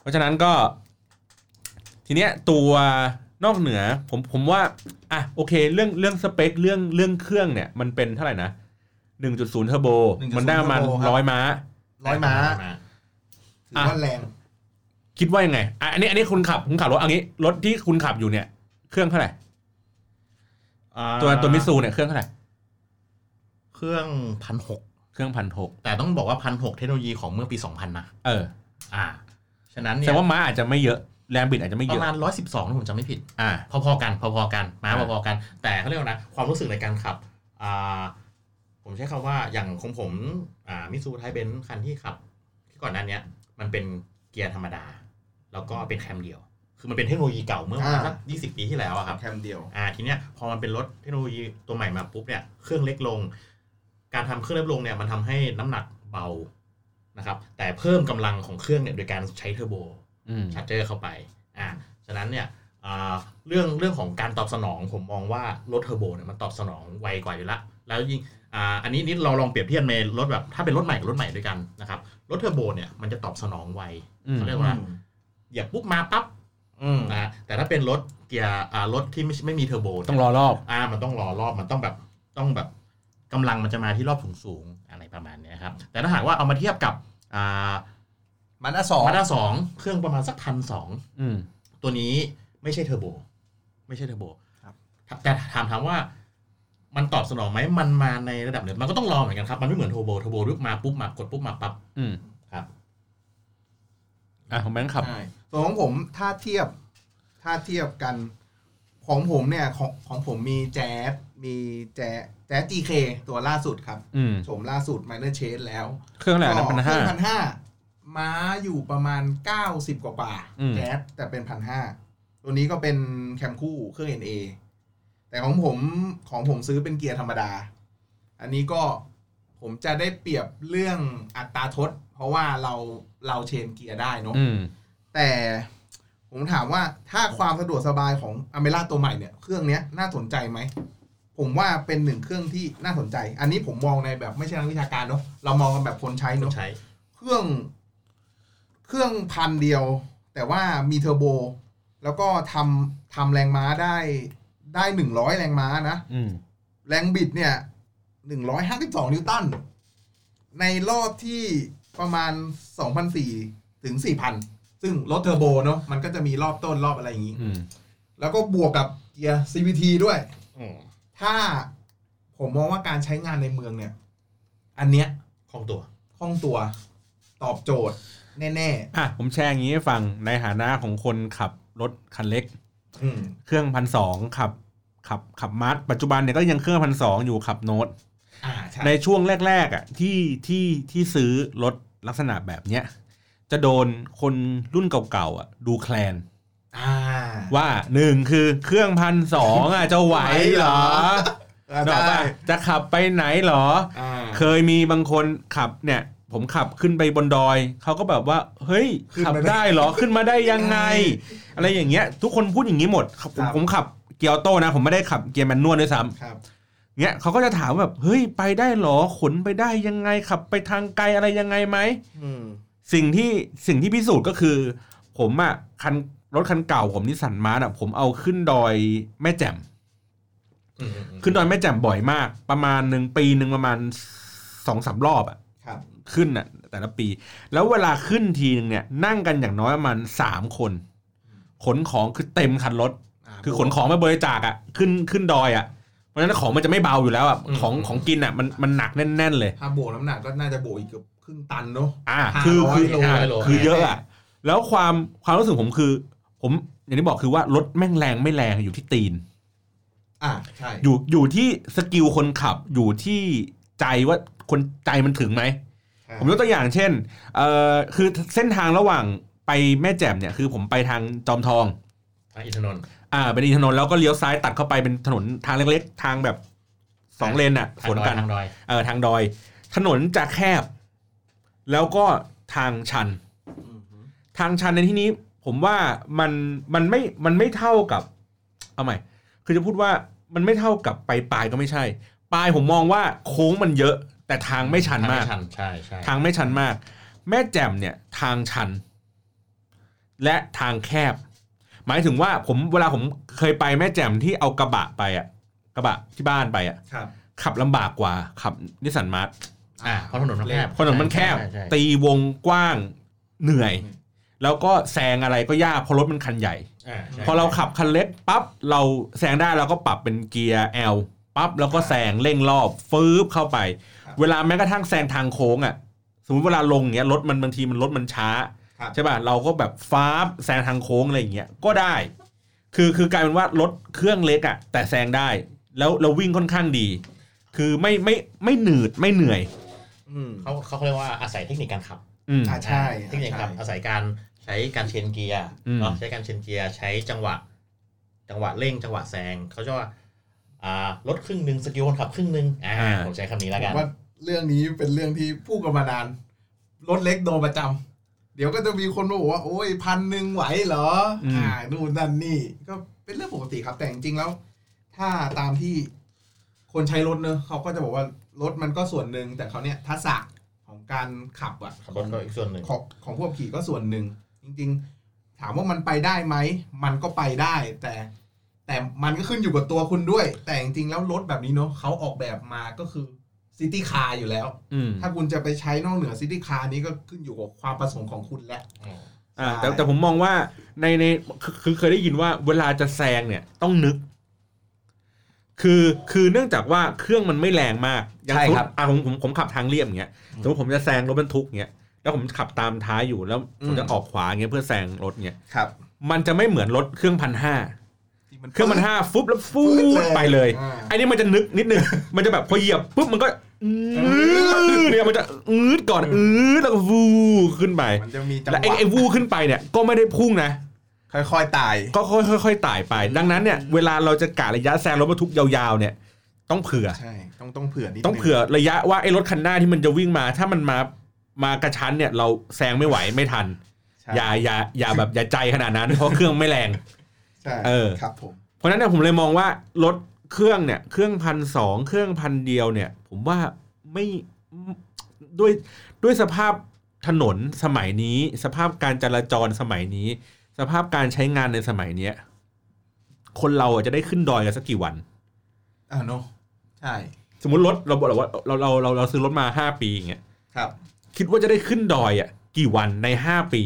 เพราะฉะนั้นก็ ทีเนี้ยตัวนอกเหนือผมผมว่าอะโอเค เรื่องเรื่องสเปคเรื่องเรื่องเครื่องเนี่ย มันเป็นเท่าไหร่นะ1.0เทอร์โบมันได้ประมาณร้อยม้า ร้อยม้าถือว่าแรง คิดว่ายังไงอะอันนี้อันนี้คุณขับคุณขับรถอันนี้รถที่คุณขับอยู่เนี่ย เครื่องเท่าไหร่อ่าตัวตัวมิซูเนี่ยเครื่องเท่าไหร่เครื่องพันหกเครื่องพันหกแต่ต้องบอกว่าพันหกเทคโนโลยีของเมื่อปี2000นะเอออ่า ฉะนั้นเนี่แต่ยว่าม้าอาจจะไม่เยอะแรงบิดอาจจะไม่ปเยระอะมาณ112ถ้าผมจำไม่ผิด อ่า พอๆกันพอๆกันม้าอ่าพอๆกัน แต่เขาเรียกว่านะความรู้สึกในการขับอ่าผมใช้คำว่าอย่างของผมอ่ามิตซูไทรทันคันที่ขับ ที่ก่อนหน้าเนี้ย มันเป็นเกียร์ธรรมดา แล้วก็เป็นแคมเดียว คือมันเป็นเทคโนโลยีเก่าเมื่อประมาณอ่าสักยี่สิบปีที่แล้วอะครับแคมเดียวอ่าทีเนี้ยพอมันเป็นรถเทคโนโลยีตัวใหม่มาปุ๊บเนี่ยเครื่องเล็กลง การทำเครื่องเล็กลงเนี่ยมันทำให้น้ำหนักเบานะครับแต่เพิ่มกำลังของเครื่องเนี่ยโดยการใช้เทอร์โบอืม charger เข้าไปอ่าฉะนั้นเนี่ยอ่าเรื่องเรื่องของการตอบสนองผมมองว่ารถเทอร์โบเนี่ยมันตอบสนองไวกว่าอยู่แล้วแล้วยิ่งอ่าอันนี้นี่เราลองเปรียบเทียบในรถแบบถ้าเป็นรถใหม่กับรถใหม่ด้วยกันนะครับรถเทอร์โบเนี่ยมันจะตอบสนองไวอืมเขาเรียกว่า เหยียบปุ๊บมาปั๊บอืมนะแต่ถ้าเป็นรถเกียร์อ่ารถที่ไม่ไม่มีเทอร์โบเนี่ยต้องรอรอบอ่ามันต้องรอรอบมันต้องแบบต้องแบบกำลังมันจะมาที่รอบสูงสูงๆอะไรประมาณเนี้ยครับ แต่ถ้าหากว่าเอามาเทียบกับอ่ามันอะสองมาสด้าสองเครื่องประมาณสักพันสองอืมตัวนี้ไม่ใช่เทอร์โบ ไม่ใช่เทอร์โบครับแต่ถามถามว่ามันตอบสนองไหมมันมาในระดับหนึ่งมันก็ต้องรอเหมือนกันครับ มันไม่เหมือนเทอร์โบเทอร์โบมาปุ๊บมากดปุ๊บมาปั๊บอืมครับ อะของแบงค์ขับ ใช่ส่วนของผมถ้าเทียบถ้าเทียบกันของผมเนี่ยของของผมมีแจ๊สมีแจ๊สแจ๊ส GK ตัวล่าสุดครับอืม โฉมล่าสุด Minor Change แล้วเครื่องอะไรนะพันห้า พันห้าม้าอยู่ประมาณ 90 กว่ากว่าอืม แจ๊สแต่เป็นพันห้าตัวนี้ก็เป็นแคมคู่เครื่อง NA แต่ของผมของผมซื้อเป็นเกียร์ธรรมดา อันนี้ก็ ผมจะได้เปรียบเรื่องอัตราทด เพราะว่าเราเราเชนเกียร์ได้เนอะอืมแต่ผมถามว่าถ้าความสะดวกสบายของอเมร่าตัวใหม่เนี่ย เครื่องเนี้ยน่าสนใจไหม ผมว่าเป็นหนึ่งเครื่องที่น่าสนใจ อันนี้ผมมองในแบบไม่ใช่นักวิชาการเนาะเรามองกันแบบคนใช้คนเนาะใช้เครื่อง เครื่องพันเดียว แต่ว่ามีเทอร์โบ แล้วก็ทำทำแรงม้าได้ได้หนึ่งร้อยแรงม้านะอืมแรงบิดเนี่ย หนึ่งร้อยห้าสิบสองนิวตัน ในรอบที่ประมาณสองพันสี่ถึงสี่พันซึ่งรถเทอร์โบเนาะมันก็จะมีรอบต้นรอบอะไรอย่างนี้อืมแล้วก็บวกกับเกียร์ CVT ด้วยอืมถ้าผมมองว่าการใช้งานในเมืองเนี่ย อันเนี้ยคล่องตัวคล่องตัว ตอบโจทย์ แน่อะผมแชร์อย่างนี้ให้ฟังในฐานะของคนขับรถคันเล็กๆอืมเครื่องพันสองขับขับขับมาร์ทปัจจุบันเนี่ยก็ยังเครื่องพันสองอยู่ขับโน้ตอ่า ใช่ในช่วงแรก ๆอะที่ที่ที่ซื้อรถลักษณะแบบเนี้ยจะโดนคนรุ่นเก่าๆอะ ดูแคลนอ่าว่าหนึ่งคือเครื่องพันสองอะจะไหวเหรออ่าดอกได้ป่ะจะขับไปไหนเหรออ่าเคยมีบางคนขับเนี่ย ผมขับขึ้นไปบนดอย เขาก็แบบว่า เฮ้ยขึ้นขับมาได้ได้เหรอขึ้นมาได้ยังไง อะไรอย่างเงี้ย ทุกคนพูดอย่างนี้หมดครับผมครับผมขับเกียร์ออโต้นะ ผมไม่ได้ขับเกียร์แมนนวลด้วยซ้ครับำ เงี้ยเขาก็จะถามแบบเฮ้ยไปได้เหรอขนไปได้ยังไงขับไปทางไกลอะไรยังไงไหมอืมสิ่งที่สิ่งที่พิสูจน์ก็คือ ผมอะคันรถคันเก่าผมนิสสันมาร์อะผมเอาขึ้นดอยแม่แจ่มอืมอืมอืมขึ้นดอยแม่แจ่มบ่อยมาก ประมาณหนึ่งปีหนึ่งประมาณสองสามรอบอะครับขึ้นอะแต่ละปี แล้วเวลาขึ้นทีนึงเนี่ย นั่งกันอย่างน้อยประมาณสามคน ขนของคือเต็มคันรถาคือขนของไปบริจาคอะขึ้นขึ้นดอยอะเพ ราะฉะนั้นของมันจะไม่เบาอยู่แล้วอะของของกินอะมันมันหนักแน่นๆเลย ถ้าบวกน้ำหนักก็น่าจะบวกอีกเกือบครึ่งตันเนาะ อ่าห้าคือร้อยคือโลอ่าโล คือเยอะอะแล้วความความรู้สึกผมคือ ผมอย่างที่บอกคือว่ารถแม่งแรงไม่แรงอยู่ที่ตีน อ่าใช่อยู่อยู่ที่สกิลคนขับอยู่ที่ใจว่าคนใจมันถึงไหมครับผมยกตัวอย่างเช่นเอ่อคือเส้นทางระหว่างไปแม่แจ่มเนี่ยคือผมไปทางจอมทองทางอินทนนท์ อ่าเป็นถนนแล้วก็เลี้ยวซ้ายตัดเข้าไปเป็นถนนทางเล็กๆ ทางแบบสองเลนอะทาสงวนดอยกันทางดอยเออทางดอย ถนนจะแคบ แล้วก็ทางชันอืมฮึทางชันในที่นี้ผมว่ามันมันไม่มันไม่เท่ากับ เอาใหม่ คือจะพูดว่ามันไม่เท่ากับไปปลายก็ไม่ใช่ ปลายผมมองว่าโค้งมันเยอะ แต่ทางไม่ชันมากทงไชันใช่ใช่ทางไม่ชันมาก แม่แจ่มเนี่ย ทางชัน และทางแคบ หมายถึงว่าผมเวลาผมเคยไปแม่แจ่มที่เอากระบะไปอะกระบะที่บ้านไปอะครับ ขับลำบากกว่าขับนิสสันมาร์ทอ่าเพราะถนนมันแคบถนนมันแคบ ใช่ใช่ ตีวงกว้างเหนื่อย แล้วก็แซงอะไรก็ยากเพราะรถมันคันใหญ่ อ่าใช่พอเราขับคันเล็กปั๊บเราแซงได้เราก็ปรับเป็นเกียร์ L ปั๊บแล้วก็แซงเร่งรอบฟืบเข้าไปครับเวลาแม้กระทั่งแซงทางโค้งอะ สมมติเวลาลงเงี้ยรถมันบางทีมันรถมันช้าครับ ใช่ป่ะเราก็แบบฟ้าบแซงทางโค้งอะไรอย่างเงี้ยก็ได้ คือคือกลายเป็นว่ารถเครื่องเล็กอะแต่แซงได้ แล้วเราวิ่งค่อนข้างดี คือไม่ไม่ไม่หนืดไม่เหนื่อย อืมเขาเขาเรียกว่าอาศัยเทคนิคการขับอืม อ่าใช่เทคนิคการขับใช่อาศัยการใช้การเชนเกียร์อืม เนาะใช้การเชนเกียร์ใช้จังหวะ จังหวะเร่งจังหวะแซงเขาจะว่าอ่ารถครึ่งหนึ่งสกิลคนขับครึ่งหนึ่งอ่าอ่า ผมใช้คำนี้ผแล้วกัน มว่าเรื่องนี้เป็นเรื่องที่พูดกันมานาน รถเล็กโดนประจำ เดี๋ยวก็จะมีคนมาบอกว่าโอ้ยพันหนึ่งไหวเหรออมอ่านู่นนั่นนี่ ก็เป็นเรื่องปกติครับแต่จริงๆแล้ว ถ้าตามที่คนใช้รถเนอะเขาก็จะบอกว่ารถมันก็ส่วนหนึ่งแต่เขาเนี่ยทักษะของการขับอะขับรถก็อีกส่วนหนึ่งของของพวกขี่ก็ส่วนหนึ่งจริง ๆ ถามว่ามันไปได้ไหมมันก็ไปได้ แต่แต่มันก็ขึ้นอยู่กับตัวคุณด้วย แต่จริงๆแล้วรถแบบนี้เนอะเขาออกแบบมาก็คือ city car อยู่แล้วอืมถ้าคุณจะไปใช้นอกเหนือ city car นี้ก็ขึ้นอยู่กับความประสงค์ของคุณแหละอืมอ่าแต่ใช่แต่ผมมองว่าในในคือคือเคยได้ยินว่าเวลาจะแซงเนี่ยต้องนึก คือคือเนื่องจากว่าเครื่องมันไม่แรงมากอย่างใช่ครับสมมติอะผมผมผมขับทางเรียบอย่างเงี้ยสมมติผมจะแซงรถบรรทุกเงี้ยแล้วผมขับตามท้ายอยู่แล้วผมจะอืมออกขวาเงี้ยเพื่อแซงรถเงี้ยครับ มันจะไม่เหมือนรถเครื่องพันห้า เครื่องพันห้าฟุบแล้วฟูดไปเลยอ่าไอ้นี่มันจะนึกนิดนึง มันจะแบบพอเหยียบปุ๊บมันก็อืดเนี่ยมันจะอืดก่อนอืดแล้วก็วูขึ้นไปมันจะมีจังหแล้วไอ้วะไอ้วูขึ้นไปเนี่ยก็ไม่ได้พุ่งนะ ค่อยๆตาย ก็ค่อยๆไต่ไป ดังนั้นเนี่ยเวลาเราจะกะระยะแซงรถบรรทุกยาวๆเนี่ยต้องเผื่อใช่ต้องต้องเผื่อนิดต้องนึเผื่อระยะว่าไอ้รถคันหน้าที่มันจะวิ่งมา ถ้ามันมามากระชั้นเนี่ยเราแซงไม่ไหวไม่ทันใช่อย่าอย่าอย่าแบบอย่าใจขนาดนั้นเพราะเครื่องไม่แรงใช่ เออครับผมเพราะฉะนั้นเนี่ยผมเลยมองว่ารถเครื่องเนี่ยเครื่องพันสองเครื่องพันเดียวเนี่ย ผมว่าไม่ด้วยด้วยสภาพถนนสมัยนี้ สภาพการจราจรสมัยนี้ สภาพการใช้งานในสมัยเนี้ยคนเราอะจะได้ขึ้นดอยกันสักกี่วันอ่าเนอะใช่ สมมติรถเราบอกว่าเราเราเราเราซื้อรถมาห้าปีอย่างเงี้ยครับ คิดว่าจะได้ขึ้นดอยอะ กี่วันในห้าปี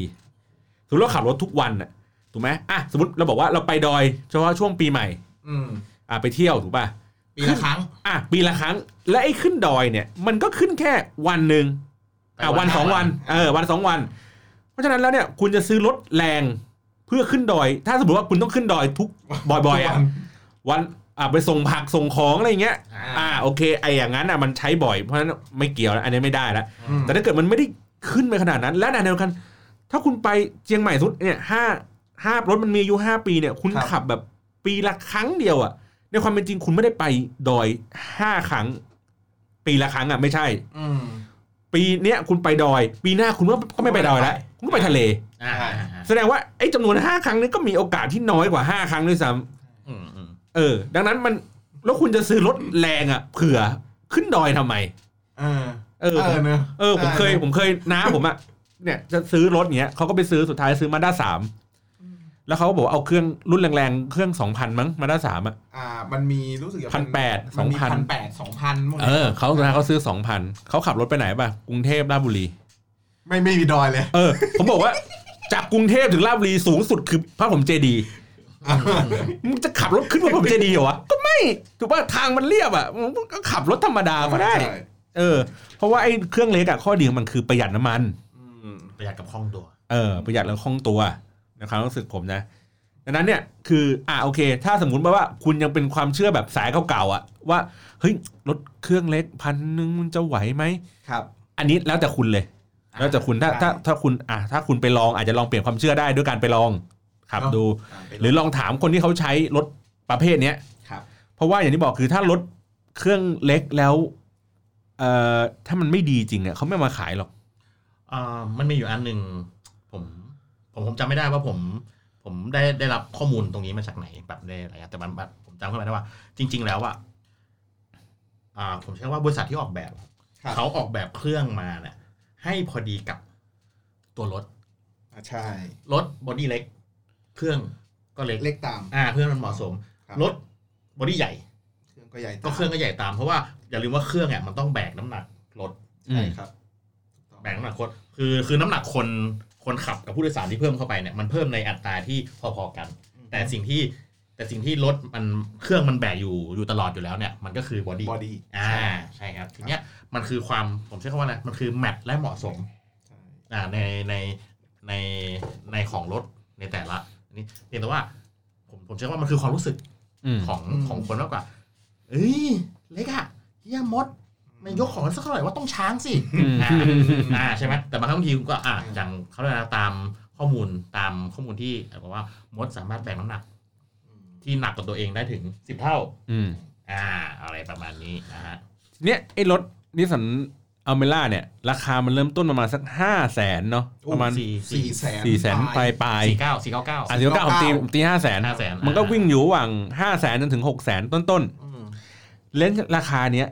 สมมติเราขับรถทุกวันอะ ถูกไหมอะสมมติเราบอกว่าเราไปดอยเฉพาะช่วงปีใหม่ อืมอะไปเที่ยวถูกป่ะปีละครั้ง อะปีละครั้ง และไอ้ขึ้นดอยเนี่ย มันก็ขึ้นแค่วันหนึ่งอะวันสองวันเออวันสองวัน เพราะฉะนั้นแล้วเนี่ยคุณจะซื้อรถแรงเพื่อขึ้นดอย ถ้าสมมติว่าคุณต้องขึ้นดอยทุกบ่อยๆอะวันอะไปส่งผักส่งของอะไรอย่างเงี้ยอ่าอ่าโอเคไอ้อย่างนั้นอะมันใช้บ่อยเพราะฉะนั้นไม่เกี่ยวแล้วอันนี้ไม่ได้แล้วอืมแต่ถ้าเกิดมันไม่ได้ขึ้นไปขนาดนั้น และในเดียวกัน ถ้าคุณไปเชียงใหม่สุดเนี่ยห้า ห้ารถมันมีอายุห้าปีเนี่ย คุณครับ ขับแบบปีละครั้งเดียวอะในความเป็นจริงคุณไม่ได้ไปดอยห้าครั้ง ปีละครั้งอะไม่ใช่ อืม ปีเนี้ยคุณไปดอย ปีหน้าคุณก็ก็ไม่ไปดอยแล้วคุณก็ไปทะเล อ่าอ่าอ่าแสดงว่าไอ้จำนวนห้าครั้งนี้ก็มีโอกาสที่น้อยกว่าห้าครั้งด้วยซ้อืมอืมำเออ ดังนั้นมันแล้วคุณจะซื้อรถแรงอะเผื่อขึ้นดอยทำไม เออเออเออเนอะ เออผมเคยใช่ผมเคยน้าผมอะเนี่ยจะซื้อรถเงี้ยเขาก็ไปซื้อสุดท้ายซื้อมาด้าสาม แล้วเขาก็บอกว่าเอาเครื่องรุ่นแรงๆ เครื่องสองพันมั้งมาด้าสามอะอ่ามันมีรู้สึกจะพันแปดมันมีสองพันพันแปดสองพันเออเขาสุดท้ายเขาซื้อสองพันเขาขับรถไปไหนป่ะกรุงเทพราชบุรี ไม่ไม่มีดอยเลย เออ ผมบอกว่าจากกรุงเทพถึงราชบุรีสูงสุดคือพระผมเจดีย์มึงจะขับรถขึ้นพระผมเจดีย์เหรอวะก็ไม่ถูกป่ะทางมันเรียบอะมึงก็ขับรถธรรมดาก็ได้ใช่เออ เพราะว่าไอ้เครื่องเล็กอะข้อดีของมันคือประหยัดน้ำมันอืมประหยัดกับคล่องตัว เออ ประหยัดแล้วคล่องตัว ในความรู้สึกผมนะดังนั้นเนี่ยคืออ่าโอเค ถ้าสมมุติว่าคุณยังเป็นความเชื่อแบบสายเก่าๆอะ ว่าเฮ้ยรถเครื่องเล็กพันหนึ่งมันจะไหวไหมครับ อันนี้แล้วแต่คุณเลย แล้วแต่คุณถ้าใช่ถ้าถ้าคุณอะถ้าคุณไปลองอาจจะลองเปลี่ยนความเชื่อได้ด้วยการไปลองขับเนอะดู หรือลองถามคนที่เขาใช้รถประเภทเนี้ยครับเพราะว่าอย่างที่บอกคือถ้ารถเครื่องเล็กแล้วเอ่อถ้ามันไม่ดีจริงอะเขาไม่มาขายหรอกอ่ามันมีอยู่อันหนึ่ง ผมผมผมจำไม่ได้ว่าผมผมได้ได้รับข้อมูลตรงนี้มาจากไหนแบบได้อะไรอะแต่มันแบบผมจำขึ้นมาได้ว่า จริง ๆ แล้วอะอ่า ผมใช้ว่าบริษัทที่ออกแบบครับเขาออกแบบเครื่องมาเนี่ยให้พอดีกับตัวรถอ่าใช่รถ body เล็ก เครื่องก็เล็กเล็กตาม อ่าเครื่องมันเหมาะสมครับรถ body ใหญ่เครื่องก็ใหญ่ตามก็เครื่องก็ใหญ่ตามเพราะว่าอย่าลืมว่าเครื่องเนี่ยมันต้องแบกน้ำหนักรถใช่ครับแบกน้ำหนักคนคือคือน้ำหนักคน คนขับกับผู้โดยสารที่เพิ่มเข้าไปเนี่ยมันเพิ่มในอัตราที่พอๆกัน แต่สิ่งที่แต่สิ่งที่รถมันเครื่องมันแบกอยู่อยู่ตลอดอยู่แล้วเนี่ยมันก็คือ body body อ่าใช่ครับทีเนี้ยมันคือความผมใช้คำว่าอะไรมันคือแมทและเหมาะสมใช่อ่าในในในในของรถในแต่ละอันนี้เพียงแต่ว่า ผมผมใช้คำว่ามันคือความรู้สึกอืมของอืมของคนมากกว่า เอ้ยเล็กอะเฮียมด ไม่ยกของสักเท่าไหร่ว่าต้องช้างสิอืมอ่าอ่าใช่ไหมแต่บางครั้งบางทีก็อ่าอย่างเขาเรียกนะตามข้อมูลตามข้อมูลที่บอกว่ามดสามารถแบกน้ำหนัก ที่หนักกว่าตัวเองได้ถึงสิบเท่า อืมอ่า อะไรประมาณนี้นะฮะเนี่ยไอ้รถนิสสันอัลเมล่าเนี่ย ราคามันเริ่มต้นประมาณสักห้าแสนเนาะประมาณสี่สี่แสนสี่แสนปลายปลายสี่เก้าสี่เก้าเก้าอะสี่เก้าผมตีผมตีห้าแสน500,000มันก็วิ่งอยู่ระหว่างห้าแสนจนถึงหกแสนต้นอืมๆเลนส์ราคาเนี้ย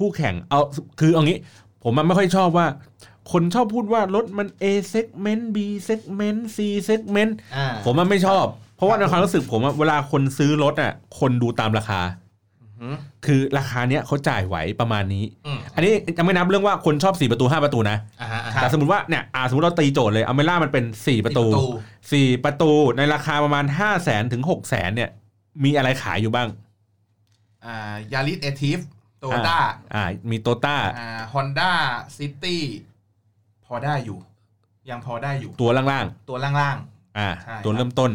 คู่แข่งเอาคือเอางี้ ผมมันไม่ค่อยชอบว่า คนชอบพูดว่ารถมัน A segment B segment C segment อ่าผมมันไม่ชอบ เพราะว่าในความรู้สึกผมอะเวลาคนซื้อรถอะ คนดูตามราคาอืมคือราคาเนี้ยเขาจ่ายไหวประมาณนี้อืมอันนี้ยังไม่นับเรื่องว่าคนชอบ 4 ประตู 5 ประตูนะอ่าฮะอ่าแต่ฮะสมมติว่าเนี่ยอ่าสมมติเราตีโจทย์เลยอเมล่ามันเป็น 4 ประตู 4 ประตูในราคาประมาณ 5 0 0แสนถึง6 0แสนเนี่ย มีอะไรขายอยู่บ้าง อ่ายาริสเอทีฟ โตต้าอ่า มีโตต้าอ่าฮอนด้าซิตี้พอได้อยู่ ยังพอได้อยู่ ตัวล่างตัวล่างๆ อ่าใช่ตัวเริ่มต้น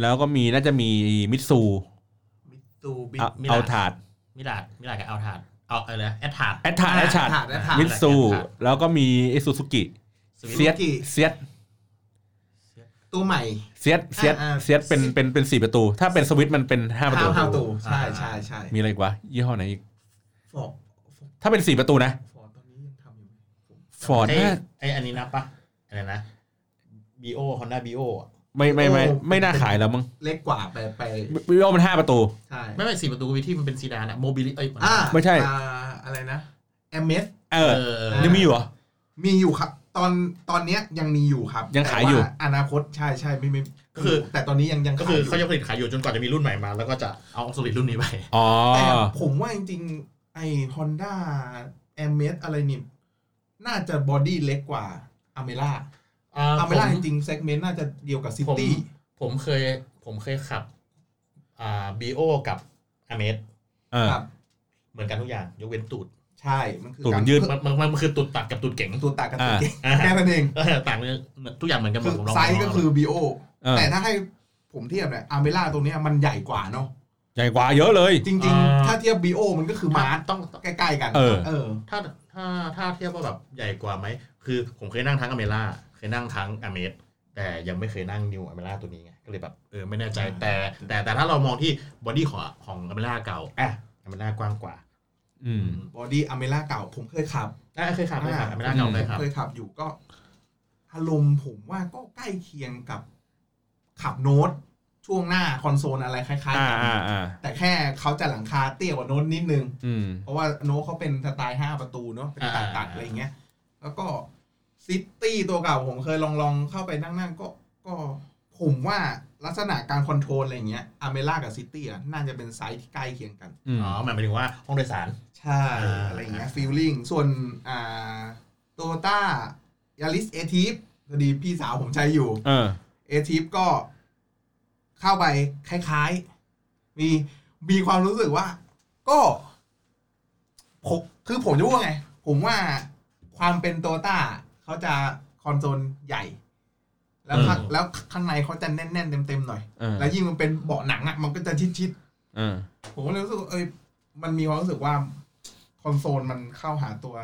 แล้วก็มีน่าจะมีมิตซูๆมิตซูบิเอาแอททราจมิราจมิราจกับแอททราจเอาอะไรนะแอททราจแอททราจแอททราจแอททราจมิตซูแอดถาจแล้วก็มีไอซูซูกิสวิฟต์เซียส Suzuki เซียสตัวใหม่เซียสเซียสอ่าอ่าเซียสเป็นเป็นเป็นสี่ประตู ถ้าเป็นสวิฟต์มันเป็นห้าประตูห้าประตู ใช่ใช่ใช่มีอะไรอีกวะยี่ห้อไหนอีก ฟอร์ดถ้าเป็นสี่ประตูนะฟอร์ดตอนนี้ยังทำอยู่ไหมผมฟอร์ดไอ้น่าไอ้อันนี้นับปะอะไรนะบีโอฮอนด้าบีโอไม่ไม่ไม่ไม่น่าขายแล้วมั้งเล็กกว่าไปไปวิโอมันห้าประตูใช่ไม่ไม่สี่ประตูที่มันเป็นซีดานอะโมบิลิเอ้ยอ่าไม่ใช่อ่าอะไรนะเอเมสเออเออเออยังมีอยู่เหรอมีอยู่ครับ ตอนตอนเนี้ยยังมีอยู่ครับ ยังขายอยู่แต่ว่อนาคตใช่ใช่ไม่ไม่ก็คือ แต่ตอนนี้ยังยังก็คือขเขายยู่จะผลิตขายอยู่จนกว่าจะมีรุ่นใหม่มา แล้วก็จะเอาสลิดรุ่นนี้ไปอ๋อแต่ผมว่าจริงๆ ไอ้ฮอนด้าแอมเมสอะไรนี่น่าจะบอดี้เล็กกว่าอเมล่าอเมล่าจริงๆเซกเมนต์น่าจะเดียวกับซิผมตี้ผมเคยผมเคยขับอ่าบีโอกับอเมสเออครับเหมือนกันทุกอย่าง ยกเว้นตูดใช่ มันคือตูดกามัรนยืดมันมันมันคือตูดตัดกับตูดเก๋งตัวตากกับตัวอ่าเก่งอ่าแค่นั้นเองเออต่างเลยทุกอย่างเหมือนกันหมคืดอผมลองไซส์ก็คือบีโอเออแต่ถ้าให้ผมเทียบเนี่ยอเมล่าตัวเนี้ยมันใหญ่กว่าเนาะ ใหญ่กว่าเยอะเลย จริง ๆ ถ้าเทียบบริโอ้มันก็คือมาร์ชต้องใกล้ๆกัน เออ เออ ถ้าถ้าถ้าเทียบว่าแบบใหญ่กว่าไหม คือผมเคยนั่งทั้งอเมล่าเคยนั่งทั้งอเมซแต่ยังไม่เคยนั่ง new อเมล่าตัวนี้ไง ก็เลยแบบเออไม่แน่ใจอ่าแต่แต่แต่ถ้าเรามองที่ body ของของอเมล่าเก่าอะอเมล่ากว้างกว่าอืม body อเมล่าเก่าผมเคยขับอะเคยขับเคยขับอเมล่าเก่าเคยขับเคยขับอยู่ก็อารมณ์ผมว่าก็ใกล้เคียงกับขับโน้ต ช่วงหน้าคอนโซลอะไรคล้ายๆอ่ากันอ่าอ่าแต่แค่เขาจะหลังคาเตี้ยกว่าโน้ตนิดนึงอืมเพราะว่าโน้ตเขาเป็นสไตล์ห้าประตูเนาะเป็นตัดตัดๆอะไรเงี้ย แล้วก็ซิตี้ตัวเก่าผมเคยลองลองเข้าไปนั่งนั่งก็ก็ผมว่าลักษณะการ control อะไรเงี้ยอเมล่ากับซิตี้อะน่าจะเป็นไซส์ที่ใกล้เคียงกันอืมอ๋อหมายถึงว่าห้องโดยสาร ใช่อ่าอะไรเงี้ย feeling ส่วนอ่าโตต้ายาริสเอทีฟพอดีพี่สาวผมใช้อยู่เออเอทีฟก็ เข้าไปคล้ายๆ มีมีความรู้สึกว่า ก็ผมคือผมจะพูดว่าไง ผมว่าความเป็นโตต้าเขาจะคอนโซลใหญ่ แล้วข้างอืมแล้วข้างในเขาจะแน่นๆเต็มๆหน่อยเออแล้วยิ่งมันเป็นเบาะหนังอะมันก็จะชิดเออๆผมก็เลยรู้สึกว่าเอ้ยมันมีความรู้สึกว่าคอนโซลมันเข้าหาตัว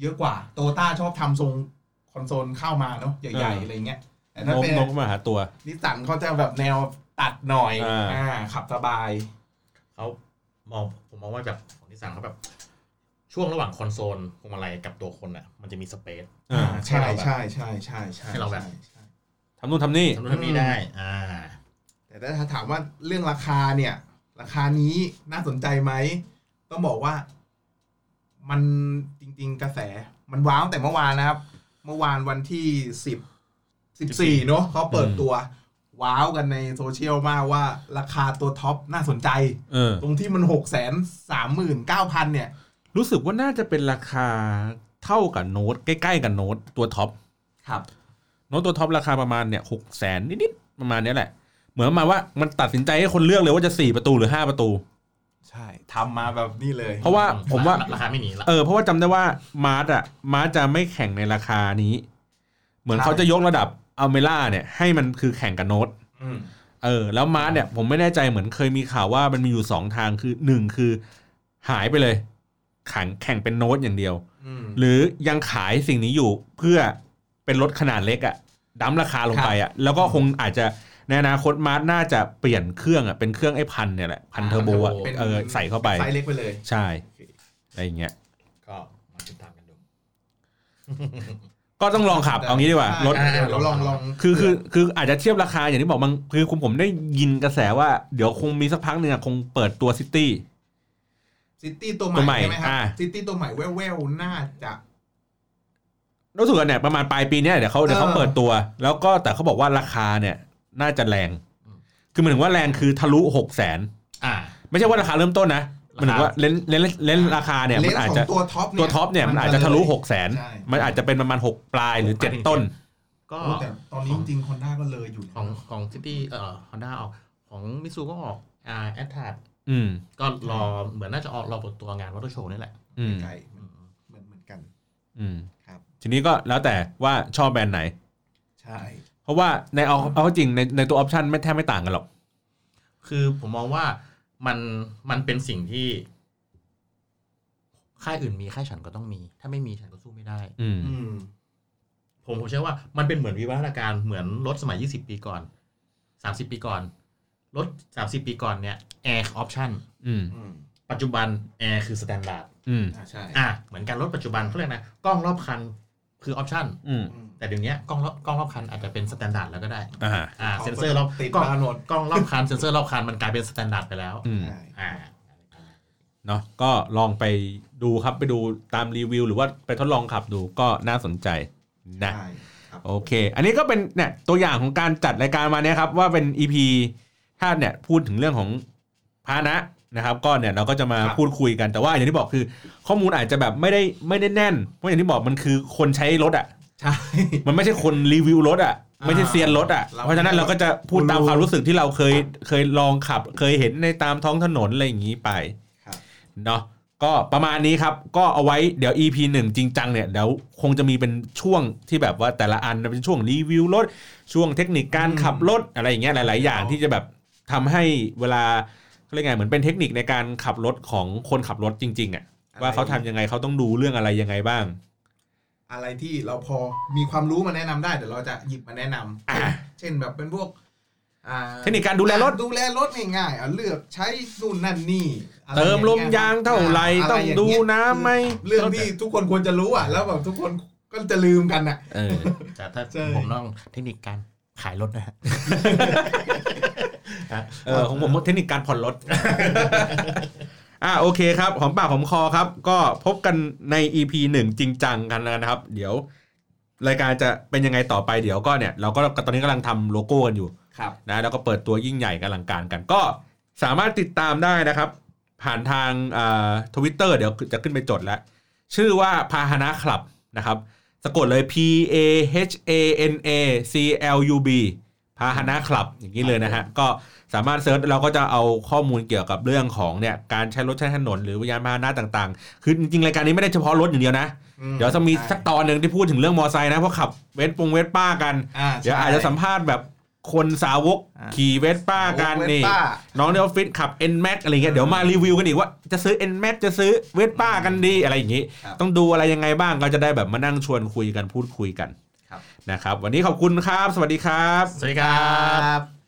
เยอะกว่า โตต้าชอบทำทรงคอนโซลเข้ามาเนาะใหญ่ๆอะไรเงี้ยแต่ นถ้ากเป็นนกมาหาตัวนิสสันเขาจะแบบแนวตัดหน่อยอ่าอ่าขับสบายเขามองผมมองว่าแบบของนิสสันเขาแบบ ช่วงระหว่างคอนโซลพวงมาลัยกับตัวคนอะ มันจะมี space อ่าใช่ใช่ใช่ใช่ใช่ให้เราแบบใช่ใช่ทำนู่นทำนี่ทำนู่นทำนี่ได้ อ่า แต่ถ้าถามว่าเรื่องราคาเนี่ย ราคานี้น่าสนใจไหมต้องบอกว่ามันจริง ๆ กระแสมันว้าวตั้งแต่เมื่อวานนะครับ เมื่อวานวันที่สิบ สิบสี่เนอะเขาเปิดตัว ว้าวกันในโซเชียลมากว่าราคาตัวท็อปน่าสนใจ เออ ตรงที่มันหกแสนสามหมื่นเก้าพันเนี่ย รู้สึกว่าน่าจะเป็นราคาเท่ากับโน้ตใกล้ๆกับโน้ตตัวท็อปครับ โน้ตตัวท็อปราคาประมาณเนี่ยหกแสนนิดๆประมาณเนี้ยแหละ เหมือนประมาณว่ามันตัดสินใจให้คนเลือกเลยว่าจะสี่ประตูหรือห้าประตู ใช่ทำมาแบบนี้เลย เพราะว่าผมว่า ราคาไม่หนีละ เออเพราะว่าจำได้ว่ามาร์ชอะมาร์ชจะไม่แข่งในราคานี้ เหมือนเขาจะยกระดับ อัลเมร่าเนี่ยให้มันคือแข่งกับโน้ตอืมเออ แล้วมาร์ชเนี่ยผมไม่แน่ใจเหมือนเคยมีข่าวว่ามันมีอยู่สองทางคือหนึ่งคือหายไปเลยแข่งแข่งเป็นโน้ตอย่างเดียวอืมหรือยังขายสิ่งนี้อยู่เพื่อเป็นรถขนาดเล็กอะดัมพ์ราคาลงไปอะแล้วก็คงอาจจะในอนาคตมาร์ชน่าจะเปลี่ยนเครื่องอะเป็นเครื่องไอ้พันเนี่ยแหละพันเทอร์โบอะเป็นเออใส่เข้าไปไซส์เล็กไปเลย ใช่อะไรอย่างเงี้ยก็มาติดตามกันดู ก็ต้องลองขับเอางี้ดีกว่ารถอ่เดี๋ยวเราลองลองคือคือคืออาจจะเทียบราคาอย่างที่บอกมันคือคุณผมได้ยินกระแสว่าเดี๋ยวคงมีสักพักหนึ่งอะคงเปิดตัวซิตี้ซิตี้ตัวใหม่ม่ใช่ไหมครับอ่าซิตี้ตัวใหม่แว่วๆน่าจะรู้สึกว่าเนี่ยประมาณปลายปีเนี้ยเดี๋ยวเขาเดี๋ยวเขาเออเปิดตัว แล้วก็แต่เขาบอกว่าราคาเนี่ย น่าจะแรง คือหมายถึงว่าแรงคือทะลุหกแสนอ่า ไม่ใช่ว่าราคาเริ่มต้นนะห มายถึงว่า range range range ราคาเนี่ย range ของตัวท็อปมันอาจจะตัวท็อปเนี่ยมันอาจจะทะลุหกแสนใช่มันอาจจะเป็นประมาณหกปลายหรือเจ็ดต้น ก็โอ้แต่ตอนนี้จริงๆฮอนด้าก็เลยอยู่นะของของซิตี้เอ่อฮอนด้าออกของมิซูก็ออกอ่าแอททราจอืมก็รอเหมือนน่าจะออกรอเปิดตัวงานมอเตอร์โชว์นี่แหละอืมใกล้ๆเหมือนเหมือนกัน อืมครับ ทีนี้ก็แล้วแต่ว่าชอบแบรนด์ไหน ใช่ เพราะว่าในเอาเอาเข้าจริงในในตัว option ไม่แทบไม่ต่างกันหรอก คือผมมองว่า มันมันเป็นสิ่งที่ ค่ายอื่นมีค่ายฉันก็ต้องมี ถ้าไม่มีฉันก็สู้ไม่ได้ อืม อืม ผมผมเชื่อว่ามันเป็นเหมือนวิวัฒนาการเหมือนรถสมัย 20 ปีก่อน 30 ปีก่อน รถ 30 ปีก่อนเนี่ยแอร์ option อืม อืมปัจจุบันแอร์คือ standard อืม อ่าใช่ อะเหมือนกันรถปัจจุบันเขาเรียกนะกล้องรอบคัน คือ option อืมอืมแต่เดี๋ยวนี้กล้องรอบกล้องรอบคันอาจจะเป็น standard แล้วก็ได้อ่าอ่าเซนเซอร์รอบติดกล้องมาโหลดกล้องรอบคันเซนเซอร์รอบคันมันกลายเป็น standard ไปแล้วอืมใช่อ่าเนาะก็ลองไปดูครับไปดูตามรีวิว หรือว่าไปทดลองขับดูก็น่าสนใจนะใช่ครับโอเค อันนี้ก็เป็นเนี่ยตัวอย่างของการจัดรายการมาเนี่ยครับ ว่าเป็น EP ถ้าเนี่ยพูดถึงเรื่องของพาหนะ นะครับก็เนี่ยเราก็จะมาครับพูดคุยกันแต่ว่าอย่างที่บอกคือ ข้อมูลอาจจะแบบไม่ได้ไม่ได้แน่น เพราะอย่างที่บอกมันคือคนใช้รถอะใช่มันไม่ใช่คนรีวิวรถอะอ่าไม่ใช่เซียนรถอะเราเพราะฉะนั้นเราก็จะพูดตามรู้ความรู้สึกที่เราเคยเคยลองขับ เคยเห็นในตามท้องถนนอะไรอย่างนี้ไปครับเนาะก็ประมาณนี้ครับ ก็เอาไว้เดี๋ยว EP หนึ่งจริงจังเนี่ยเดี๋ยวคงจะมีเป็นช่วงที่แบบว่าแต่ละอันเป็นช่วงรีวิวรถช่วงเทคนิคการขับรถอะไรอย่างเงี้ยหลาย ๆ อย่างที่จะแบบทำให้เวลา เขาเรียกไงเหมือนเป็นเทคนิคในการขับรถของคนขับรถจริง ๆอะว่าเขาทำยังไงเขาต้องดูเรื่องอะไรยังไงบ้าง อะไรที่เราพอมีความรู้มาแนะนำได้เดี๋ยวเราจะหยิบมาแนะนำอ่าเช่นแบบเป็นพวกอ่าเทคนิคการดูแลรถ ดูแลรถง่ายๆอะเลือกใช้นู่นนั่นนี่อะไรเติมลมองงี้ยางเท่าไหร่ะต้องย่าดูเยน้ำไหม เรื่องที่ทุกคนควรจะรู้อะ แล้วแบบทุกคนก็จะลืมกันอะ เออแต่ถ้าใช่ ผมต้องเทคนิคการ ขายรถนะฮะเออของผมเทคนิคการผ่อนรถอ่าโอเคครับหอมปากหอมคอครับ ก็พบกันใน EP หนึ่งจริงจังกันนะครับ เดี๋ยว รายการจะเป็นยังไงต่อไปเดี๋ยวก็เนี่ย เราก็ตอนนี้กำลังทำโลโก้กันอยู่ครับนะแล้วก็เปิดตัวยิ่งใหญ่กันอลังการกัน ก็สามารถติดตามได้นะครับ ผ่านทางทวิตเตอร์เดี๋ยวจะขึ้นไปจดแล้ว ชื่อว่าพาหนะคลับนะครับ สะกดเลย P A H A N A C L U B พาหนะคลับอย่างนี้เลยนะฮะก็สามารถ search เราก็จะเอาข้อมูลเกี่ยวกับเรื่องของเนี่ยการใช้รถใช้ถนนหรือวิญญาณพาหนะต่างๆ คือจริงๆรายการนี้ไม่ได้เฉพาะรถอย่างเดียวนะ เดี๋ยวจะมีสักตอนหนึ่งที่พูดถึงเรื่องมอไซค์นะเพราะขับเวสปงเวสป้ากัน อ่าเดี๋ยวอาจจะสัมภาษณ์แบบ คนสาวกอ่าขี่เวสป้ากันเวสนี่ป้าน้องในออฟฟิศขับ N Max อะไรเงี้ยเดี๋ยวมารีวิวกันอีกว่าจะซื้อ N Max จะซื้อเวสป้ากันดีอะไรอย่างงี้ครับต้องดูอะไรยังไงบ้างก็จะได้แบบมานั่งชวนคุยกันพูดคุยกันครับนะครับ วันนี้ขอบคุณครับ สวัสดีครับ สวัสดีครับครับ